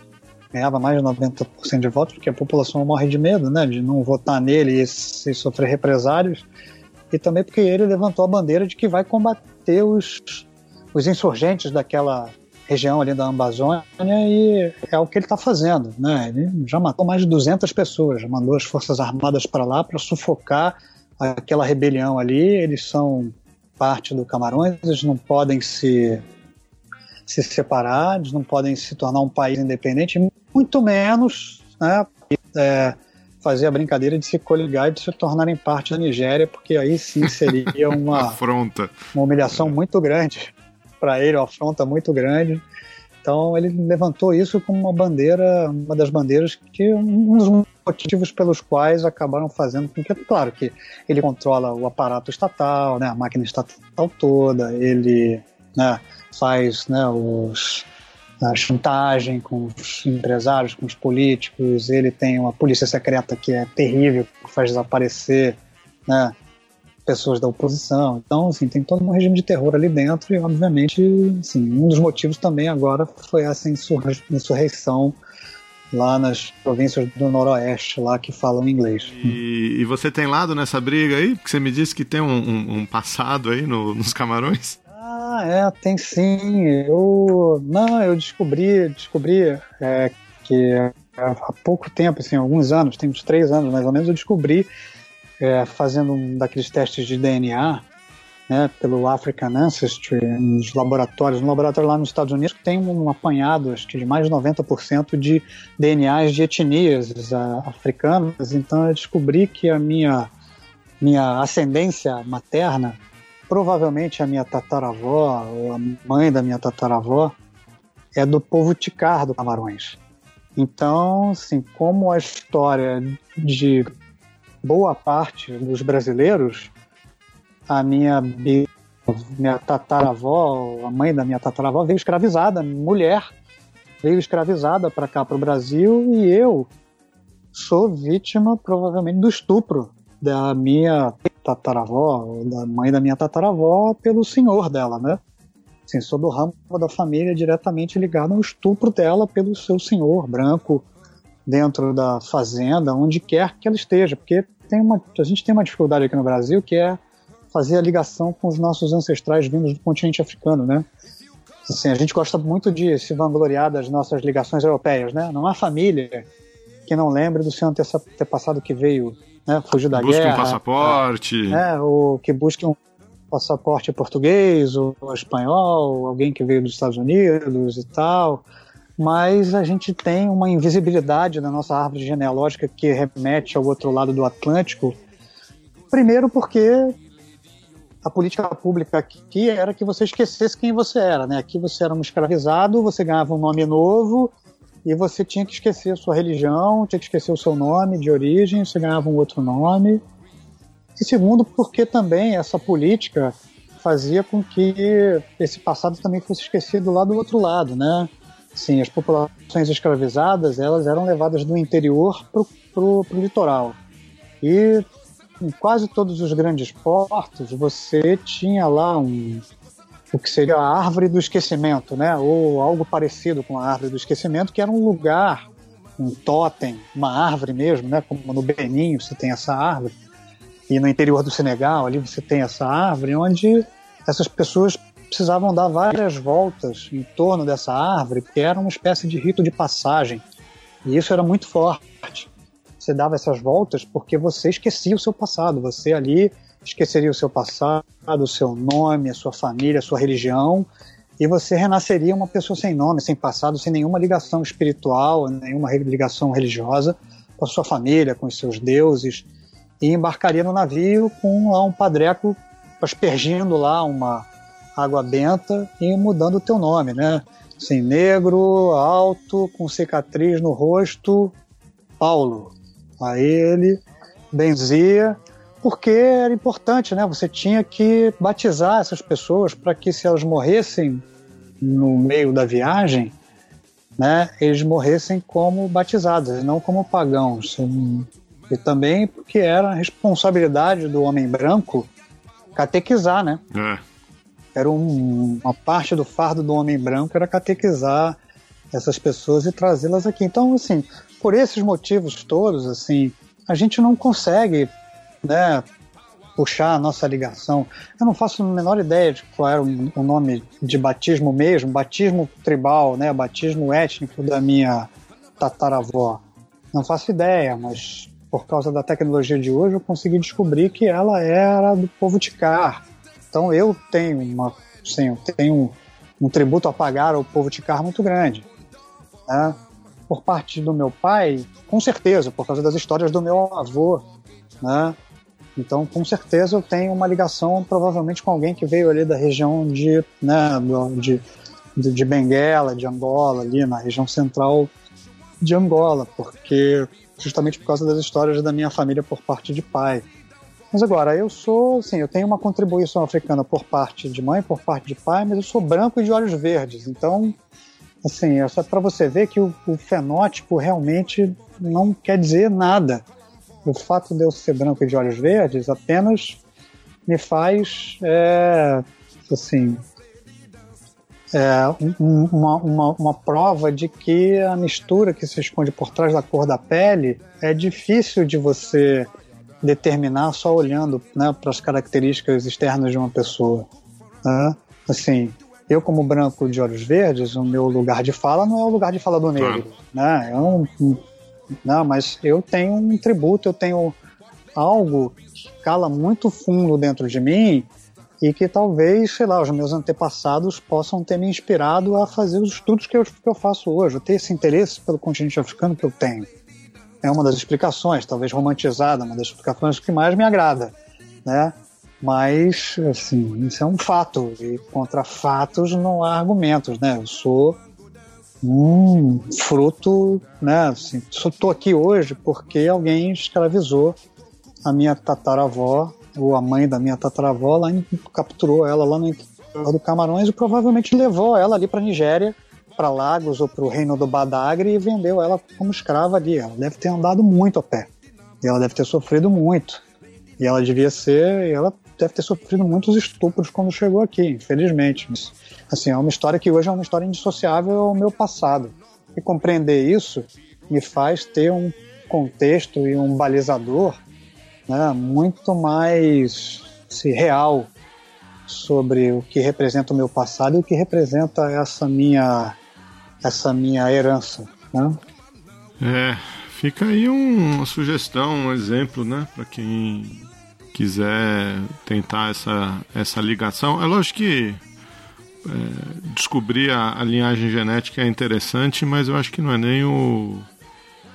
ganhava mais de 90% de votos, porque a população morre de medo, né? De não votar nele e, e sofrer represários e também porque ele levantou a bandeira de que vai combater os, os insurgentes daquela região ali da Amazônia e é o que ele está fazendo, né? Ele já matou mais de 200 pessoas, já mandou as forças armadas para lá para sufocar aquela rebelião ali. Eles são parte do Camarões, eles não podem se se separar, eles não podem se tornar um país independente, muito menos né, é, fazer a brincadeira de se coligar e de se tornarem parte da Nigéria, porque aí sim seria uma afronta, uma humilhação muito grande para ele, uma afronta muito grande. Então ele levantou isso como uma bandeira, uma das bandeiras que um dos motivos pelos quais acabaram fazendo com que, claro, que ele controla o aparato estatal, né, a máquina estatal toda, ele né, faz né, os a chantagem com os empresários, com os políticos. Ele tem uma polícia secreta que é terrível, que faz desaparecer né, pessoas da oposição. Então, assim, tem todo um regime de terror ali dentro e, obviamente, assim, um dos motivos também agora foi essa insurreição lá nas províncias do Noroeste, lá que falam inglês. E, e, você tem lado nessa briga aí? Porque você me disse que tem um, um, um passado aí no, nos Camarões? Ah, é, tem sim. Eu não, eu descobri, descobri é, que há pouco tempo, assim, alguns anos, tem uns três anos mais ou menos, eu descobri é, fazendo um daqueles testes de DNA, né, pelo African Ancestry, nos laboratórios, um laboratório lá nos Estados Unidos que tem um apanhado, acho que de mais de 90% de DNAs de etnias africanas. Então eu descobri que a minha minha ascendência materna provavelmente a minha tataravó, ou a mãe da minha tataravó, é do povo Ticar do Camarões. Então, assim, como a história de boa parte dos brasileiros, a minha, minha tataravó, a mãe da minha tataravó, veio escravizada, mulher, veio escravizada para cá, para o Brasil, e eu sou vítima, provavelmente, do estupro da minha tataravó, da mãe da minha tataravó, pelo senhor dela, né? Assim, sou do ramo da família diretamente ligado ao estupro dela pelo seu senhor branco dentro da fazenda, onde quer que ela esteja, porque tem uma, a gente tem uma dificuldade aqui no Brasil que é fazer a ligação com os nossos ancestrais vindos do continente africano, né? Assim, a gente gosta muito de se vangloriar das nossas ligações europeias, né? Não há família que não lembre do seu antepassado que veio, né, fugiu da busque guerra. Busque um passaporte. Né, ou que busque um passaporte português ou espanhol, alguém que veio dos Estados Unidos e tal. Mas a gente tem uma invisibilidade na nossa árvore genealógica que remete ao outro lado do Atlântico. Primeiro porque a política pública aqui era que você esquecesse quem você era, né? Aqui você era um escravizado, você ganhava um nome novo e você tinha que esquecer a sua religião, tinha que esquecer o seu nome de origem, você ganhava um outro nome. E segundo, porque também essa política fazia com que esse passado também fosse esquecido lá do outro lado, né? Sim, as populações escravizadas elas eram levadas do interior para o litoral. E em quase todos os grandes portos você tinha lá um o que seria a árvore do esquecimento, né? Ou algo parecido com a árvore do esquecimento, que era um lugar, um totem, uma árvore mesmo, né? Como no Benin você tem essa árvore e no interior do Senegal ali você tem essa árvore onde essas pessoas precisavam dar várias voltas em torno dessa árvore, porque era uma espécie de rito de passagem. E isso era muito forte você dava essas voltas porque você esquecia o seu passado. Você ali esqueceria o seu passado, o seu nome, a sua família, a sua religião, e você renasceria uma pessoa sem nome, sem passado, sem nenhuma ligação espiritual, nenhuma ligação religiosa com a sua família, com os seus deuses, e embarcaria no navio com lá um padreco aspergindo lá uma água benta e mudando o teu nome, né? Assim, negro, alto, com cicatriz no rosto, Paulo. Aí ele benzia, porque era importante, né? Você tinha que batizar essas pessoas para que se elas morressem no meio da viagem, né, eles morressem como batizados, não como pagãos. E também porque era a responsabilidade do homem branco catequizar, né? É. Era um, uma parte do fardo do homem branco era catequizar essas pessoas e trazê-las aqui. Então, assim, por esses motivos todos, assim, a gente não consegue, né, puxar a nossa ligação. Eu não faço a menor ideia de qual era o nome de batismo mesmo, batismo tribal, né, batismo étnico da minha tataravó. Não faço ideia, mas por causa da tecnologia de hoje eu consegui descobrir que ela era do povo Tikar. Então eu tenho uma, sim, eu tenho um, tributo a pagar ao povo Tikar muito grande. Né? por parte do meu pai, com certeza, por causa das histórias do meu avô, né? Então, com certeza eu tenho uma ligação provavelmente com alguém que veio ali da região de, né, de, de, Benguela, de Angola, ali na região central de Angola, porque justamente por causa das histórias da minha família por parte de pai. Mas agora, eu sou, assim, eu tenho uma contribuição africana por parte de mãe, por parte de pai, mas eu sou branco e de olhos verdes. Então, Assim, é só para você ver que o, o, fenótipo realmente não quer dizer nada. O fato de eu ser branco e de olhos verdes apenas me faz, é, assim, é, um, uma, uma, uma prova de que a mistura que se esconde por trás da cor da pele é difícil de você determinar só olhando né, para as características externas de uma pessoa. Né? Assim, eu, como branco de olhos verdes, o meu lugar de fala não é o lugar de fala do negro. Né? Eu não, não, mas eu tenho um tributo, eu tenho algo que cala muito fundo dentro de mim e que talvez, sei lá, os meus antepassados possam ter me inspirado a fazer os estudos que eu, que eu faço hoje, ter esse interesse pelo continente africano que eu tenho. É uma das explicações, talvez romantizada, uma das explicações que mais me agrada, né? Mas, assim, isso é um fato. E contra fatos não há argumentos, né? Eu sou um fruto, né? Assim, só tô aqui hoje porque alguém escravizou a minha tataravó, ou a mãe da minha tataravó, lá em, capturou ela lá no interior do Camarões e provavelmente levou ela ali para Nigéria, para Lagos ou para o reino do Badagre e vendeu ela como escrava ali. Ela deve ter andado muito a pé. E ela deve ter sofrido muito E ela devia ser, ela deve ter sofrido muitos estupros quando chegou aqui, infelizmente. Assim, é uma história que hoje é uma história indissociável ao meu passado. E compreender isso me faz ter um contexto e um balizador né, muito mais assim, real sobre o que representa o meu passado e o que representa essa minha essa minha herança, né? É, fica aí um, uma sugestão, um exemplo, né, para quem quiser tentar essa, essa ligação. É lógico que é, descobrir a, a, linhagem genética é interessante, mas eu acho que não é nem o,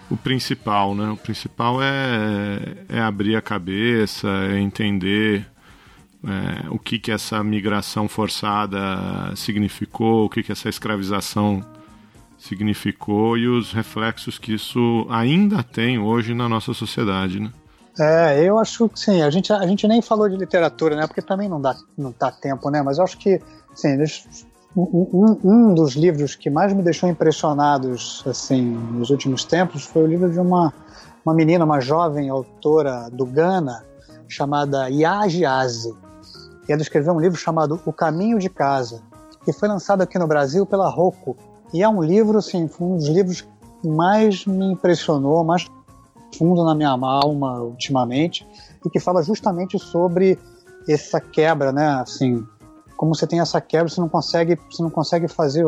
o principal, né? O principal é, é abrir a cabeça, é entender é, o que, que essa migração forçada significou, o que, que essa escravização significou e os reflexos que isso ainda tem hoje na nossa sociedade, né? É, eu acho que sim. A gente, a gente nem falou de literatura, né? Porque também não dá, não dá tempo, né? Mas eu acho que, sim, um, um, dos livros que mais me deixou impressionados, assim, nos últimos tempos foi o livro de uma, uma menina, uma jovem autora do Ghana, chamada Yaji Aze. E ela escreveu um livro chamado O Caminho de Casa, que foi lançado aqui no Brasil pela Rocco. E é um livro, assim, um dos livros que mais me impressionou, mais fundo na minha alma ultimamente e que fala justamente sobre essa quebra, né? Assim, como você tem essa quebra, você não consegue, você não consegue fazer,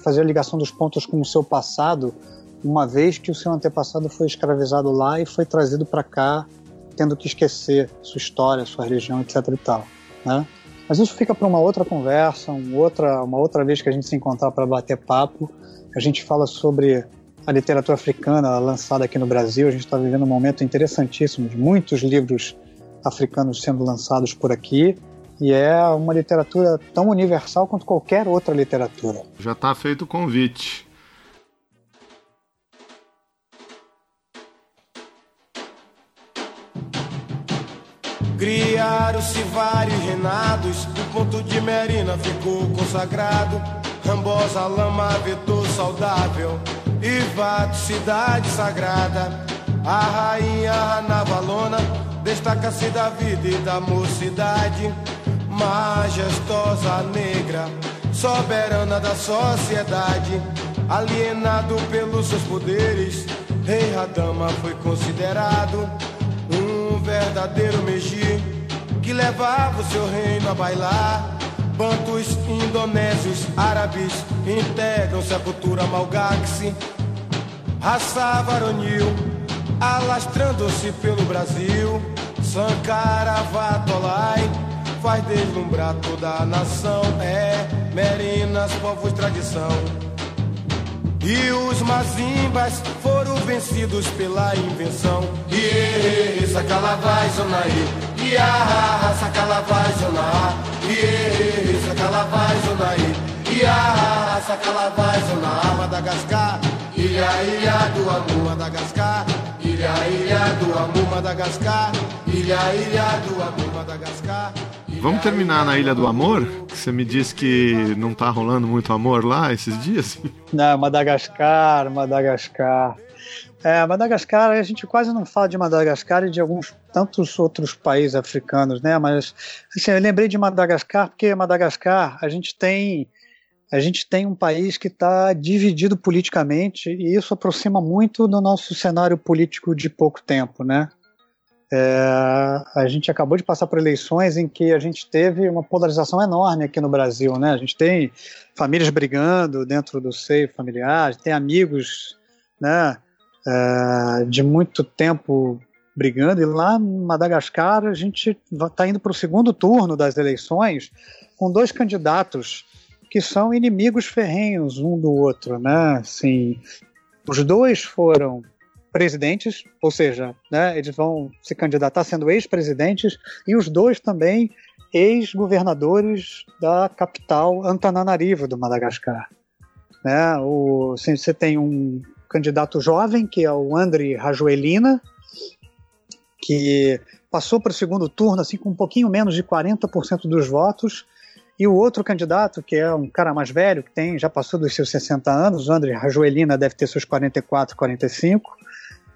fazer a ligação dos pontos com o seu passado, uma vez que o seu antepassado foi escravizado lá e foi trazido para cá, tendo que esquecer sua história, sua religião, etc. e tal, né? Mas isso fica para uma outra conversa, um outra, uma outra vez que a gente se encontrar para bater papo. A gente fala sobre a literatura africana lançada aqui no Brasil. A gente está vivendo um momento interessantíssimo de muitos livros africanos sendo lançados por aqui. E é uma literatura tão universal quanto qualquer outra literatura. Já está feito o convite. Criaram-se vários renados, o ponto de Merina ficou consagrado. Rambosa, lama, vetor saudável. Ivato, cidade sagrada, a rainha navalona destaca-se da vida e da mocidade, majestosa negra, soberana da sociedade, alienado pelos seus poderes, rei Radama foi considerado um verdadeiro Meji que levava o seu reino a bailar. Bantus, indonésios, árabes integram-se à cultura malgaxe raça varonil, alastrando-se pelo Brasil. Sankara Vatolai faz deslumbrar toda a nação. É Merinas, povos tradição. E os mazimbas foram vencidos pela invenção. E sacalavai zonaí, a sacalavai zonaí, e sacalavai zonaí, a sacalavai zonaí, Madagascar. Ilha, ilha do amor, Madagascar. Ilha, ilha do amor, Madagascar. Ilha, ilha do amor, Madagascar. Vamos terminar na Ilha do Amor? Você me disse que não tá rolando muito amor lá esses dias? Não, Madagascar, Madagascar. É, Madagascar, a gente quase não fala de Madagascar e de alguns tantos outros países africanos, né? Mas assim, eu lembrei de Madagascar porque Madagascar a gente tem a gente tem um país que está dividido politicamente e isso aproxima muito do nosso cenário político de pouco tempo, né? É, a gente acabou de passar por eleições em que a gente teve uma polarização enorme aqui no Brasil, né? A gente tem famílias brigando dentro do seio familiar, tem amigos, né? É, de muito tempo brigando e lá em Madagascar a gente está indo para o segundo turno das eleições com dois candidatos que são inimigos ferrenhos um do outro, né? Assim, os dois foram presidentes, ou seja, né, eles vão se candidatar sendo ex-presidentes, e os dois também ex-governadores da capital Antananarivo do Madagascar. Né? O, assim, você tem um candidato jovem, que é o André Rajoelina, que passou para o segundo turno assim, com um pouquinho menos de 40% dos votos, e o outro candidato, que é um cara mais velho, que tem já passou dos seus 60 anos, o André Rajoelina deve ter seus 44, 45,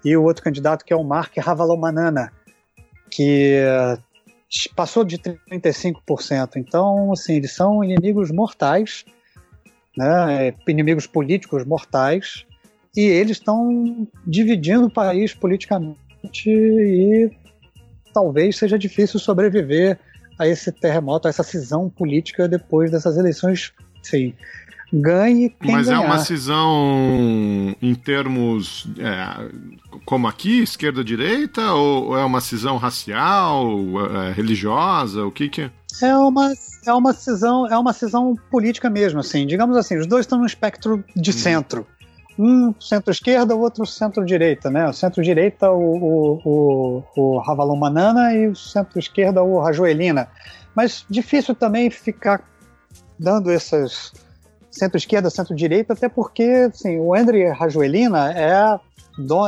e o outro candidato que é o Mark Ravalomanana, que passou de 35%. Então, assim, eles são inimigos mortais, né? inimigos políticos mortais, e eles estão dividindo o país politicamente e talvez seja difícil sobreviver a esse terremoto, a essa cisão política depois dessas eleições. Sim, ganhe quem Mas ganhar. é uma cisão em termos é, como aqui, esquerda-direita, ou é uma cisão racial, é, religiosa, o que que é? É uma, é uma cisão, é uma cisão política mesmo, assim. Digamos assim, os dois estão no espectro de hum. centro. Um centro-esquerda, o outro centro-direita, né? O centro-direita, o, o, o, o Manana e o centro-esquerda, o Rajoelina. Mas difícil também ficar dando essas centro-esquerda, centro-direita, até porque assim, o André Rajoelina é,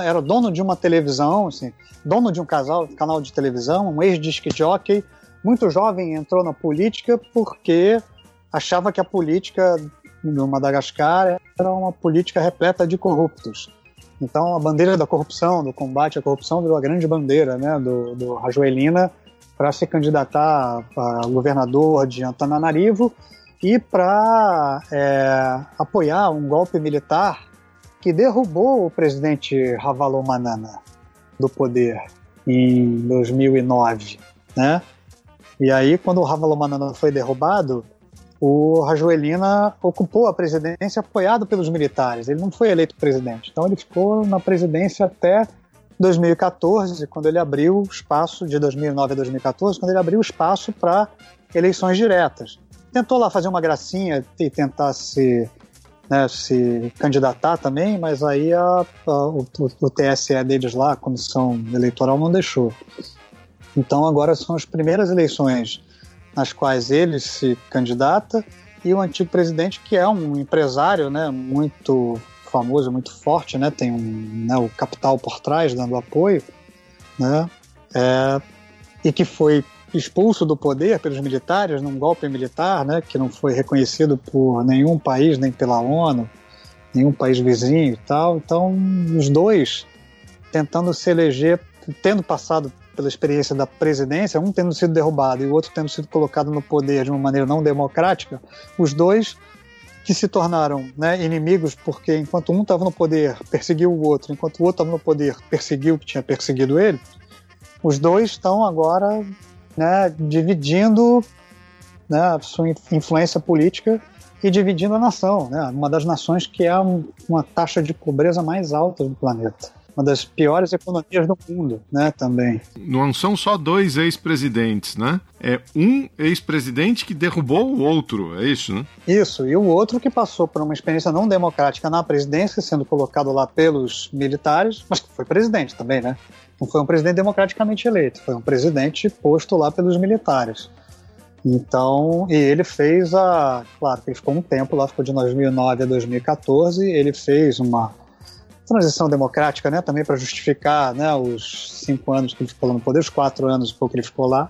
era dono de uma televisão, assim, dono de um casal, canal de televisão, um ex-disc jockey, muito jovem, entrou na política porque achava que a política no Madagascar era uma política repleta de corruptos. Então a bandeira da corrupção, do combate à corrupção, virou a grande bandeira né, do, do Rajoelina para se candidatar a governador de Antananarivo e para é, apoiar um golpe militar que derrubou o presidente Ravalomanana do poder em 2009, né? E aí, quando o Ravalomanana foi derrubado, o Rajoelina ocupou a presidência apoiado pelos militares. Ele não foi eleito presidente. Então ele ficou na presidência até 2014, quando ele abriu espaço, de 2009 a 2014, quando ele abriu espaço para eleições diretas. Tentou lá fazer uma gracinha e tentar se, né, se candidatar também, mas aí a, a, o, o TSE deles lá, a comissão eleitoral, não deixou. Então agora são as primeiras eleições nas quais ele se candidata e o antigo presidente que é um empresário, né, muito famoso, muito forte, né, tem um, né, o capital por trás dando apoio, né, é, e que foi expulso do poder pelos militares num golpe militar, né, que não foi reconhecido por nenhum país, nem pela ONU, nenhum país vizinho e tal. Então, os dois tentando se eleger, tendo passado pela experiência da presidência, um tendo sido derrubado e o outro tendo sido colocado no poder de uma maneira não democrática, os dois que se tornaram né, inimigos porque enquanto um estava no poder perseguiu o outro, enquanto o outro estava no poder perseguiu o que tinha perseguido ele, os dois estão agora né, dividindo né, sua influência política e dividindo a nação, né, uma das nações que é uma taxa de pobreza mais alta do planeta uma das piores economias do mundo, né, também. Não são só dois ex-presidentes, né? É um ex-presidente que derrubou o outro, é isso, né? Isso, e o outro que passou por uma experiência não democrática na presidência, sendo colocado lá pelos militares, mas que foi presidente também, né? Não foi um presidente democraticamente eleito, foi um presidente posto lá pelos militares. Então, e ele fez a. Claro que ele ficou um tempo lá, ficou de 2009 a 2014. Ele fez uma transição democrática, né, também para justificar né, os cinco anos que ele ficou no poder, os quatro anos pouco que ele ficou lá.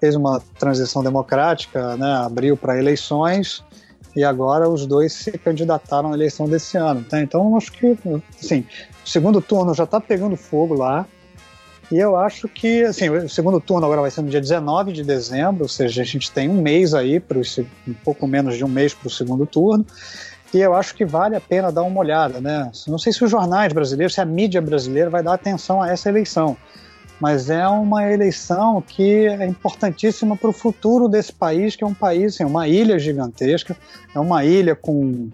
Fez uma transição democrática, né, abriu para eleições e agora os dois se candidataram à eleição desse ano. Tá? Então, acho que, assim, o segundo turno já está pegando fogo lá. E eu acho que, assim, o segundo turno agora vai ser no dia 19 de dezembro, ou seja, a gente tem um mês aí, pro, um pouco menos de um mês para o segundo turno e eu acho que vale a pena dar uma olhada, né? Não sei se os jornais brasileiros, se a mídia brasileira vai dar atenção a essa eleição, mas é uma eleição que é importantíssima para o futuro desse país, que é um país, assim, uma ilha gigantesca, é uma ilha com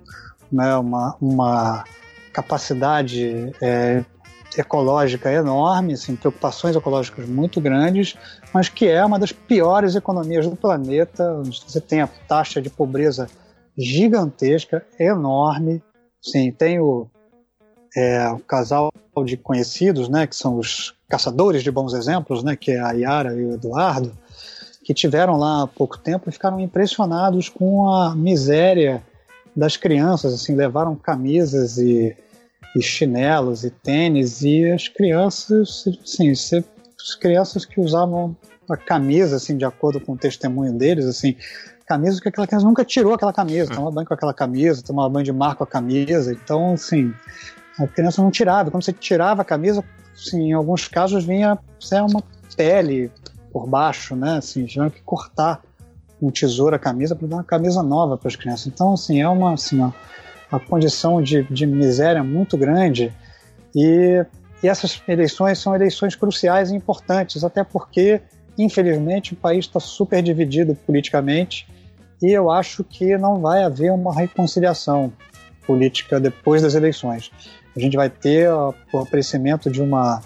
né, uma, uma capacidade é, ecológica enorme, assim, preocupações ecológicas muito grandes, mas que é uma das piores economias do planeta, você tem a taxa de pobreza gigantesca, enorme. Sim, tem o, é, o casal de conhecidos, né, que são os caçadores de bons exemplos, né, que é a Yara e o Eduardo, que tiveram lá há pouco tempo e ficaram impressionados com a miséria das crianças, assim, levaram camisas e, e chinelos e tênis e as crianças, sim, as crianças que usavam a camisa, assim, de acordo com o testemunho deles, assim, camisa que aquela criança nunca tirou aquela camisa, tomava banho com aquela camisa, tomava banho de mar com a camisa. Então, assim, a criança não tirava. Quando você tirava a camisa, assim, em alguns casos vinha é uma pele por baixo, né? Assim, tiveram que cortar um tesouro a camisa para dar uma camisa nova para as crianças. Então, assim, é uma, assim, uma, uma condição de, de miséria muito grande e, e essas eleições são eleições cruciais e importantes, até porque, infelizmente, o país está super dividido politicamente e eu acho que não vai haver uma reconciliação política depois das eleições. A gente vai ter o aparecimento de uma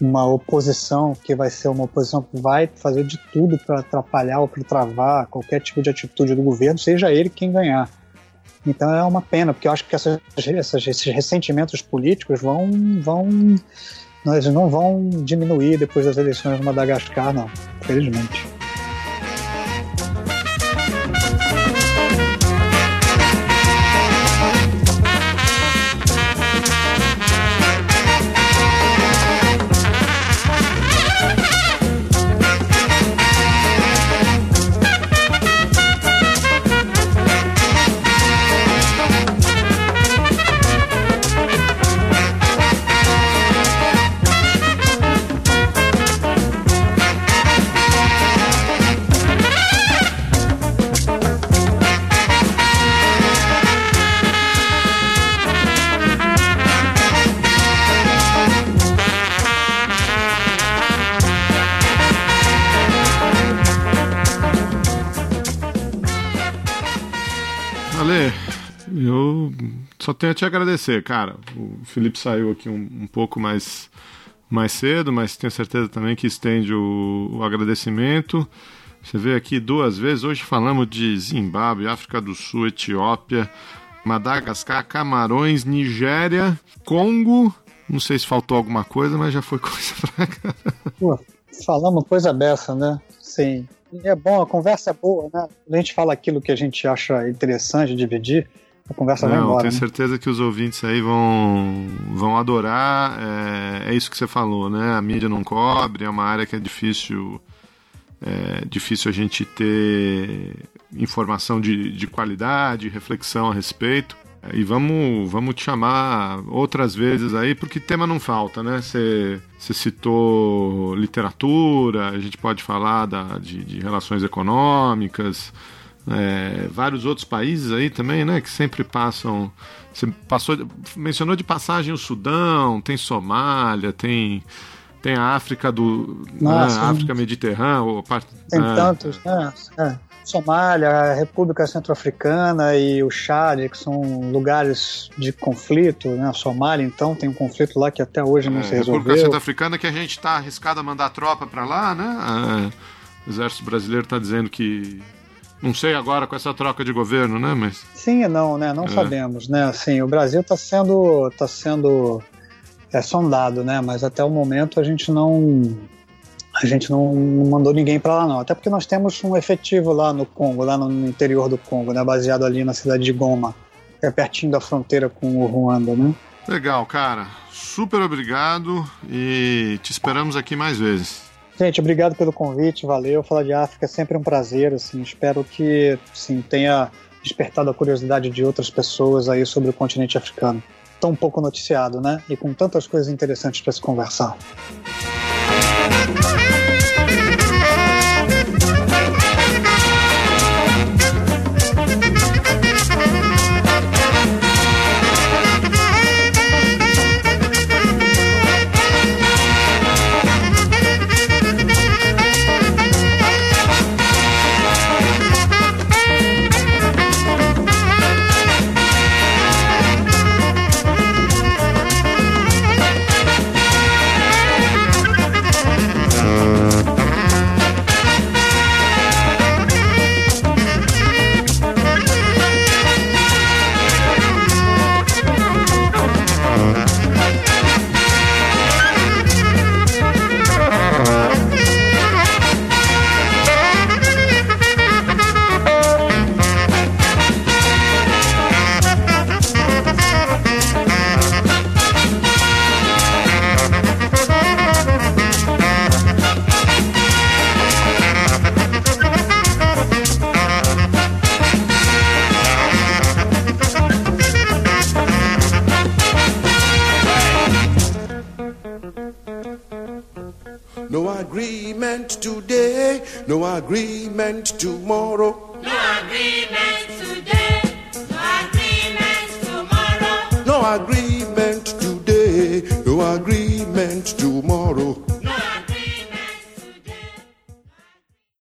uma oposição que vai ser uma oposição que vai fazer de tudo para atrapalhar ou para travar qualquer tipo de atitude do governo, seja ele quem ganhar. Então é uma pena, porque eu acho que essas, essas, esses ressentimentos políticos vão, vão eles não vão diminuir depois das eleições de Madagascar, não, felizmente. Tenho a te agradecer, cara. O Felipe saiu aqui um, um pouco mais, mais cedo, mas tenho certeza também que estende o, o agradecimento. Você veio aqui duas vezes. Hoje falamos de Zimbábue, África do Sul, Etiópia, Madagascar, Camarões, Nigéria, Congo. Não sei se faltou alguma coisa, mas já foi coisa pra cá. Pô, falamos coisa dessa, né? Sim. E é bom, a conversa é boa, né? A gente fala aquilo que a gente acha interessante dividir a conversa Não, vai embora. Tenho né? certeza que os ouvintes aí vão, vão adorar. É, é, isso que você falou, né? A mídia não cobre, é uma área que é difícil. É difícil a gente ter informação de, de qualidade, reflexão a respeito. E vamos, vamos te chamar outras vezes aí, porque tema não falta, né? Você, citou literatura, a gente pode falar da, de, de relações econômicas, é, vários outros países aí também, né? Que sempre passam. Você passou, mencionou de passagem o Sudão, tem Somália, tem tem a África do né, Nossa, né, África Mediterrânea, parte, tem é, tantos, né? É. Somália, República Centro-Africana e o Chad, que são lugares de conflito, né? A Somália, então, tem um conflito lá que até hoje não é, se resolveu. A República Centro-Africana que a gente está arriscado a mandar tropa para lá, né? o exército brasileiro está dizendo que não sei agora com essa troca de governo, né? Mas sim e não, né? Não é. sabemos, né? Assim, o Brasil está sendo, tá sendo é, sondado, né? Mas até o momento a gente não a gente não mandou ninguém para lá não. Até porque nós temos um efetivo lá no Congo, lá no interior do Congo, né? Baseado ali na cidade de Goma, é pertinho da fronteira com o Ruanda, né? Legal, cara. Super obrigado e te esperamos aqui mais vezes. Gente, obrigado pelo convite, valeu. Falar de África é sempre um prazer, assim, espero que sim, tenha despertado a curiosidade de outras pessoas aí sobre o continente africano. Tão pouco noticiado, né? E com tantas coisas interessantes para se conversar. Tomorrow.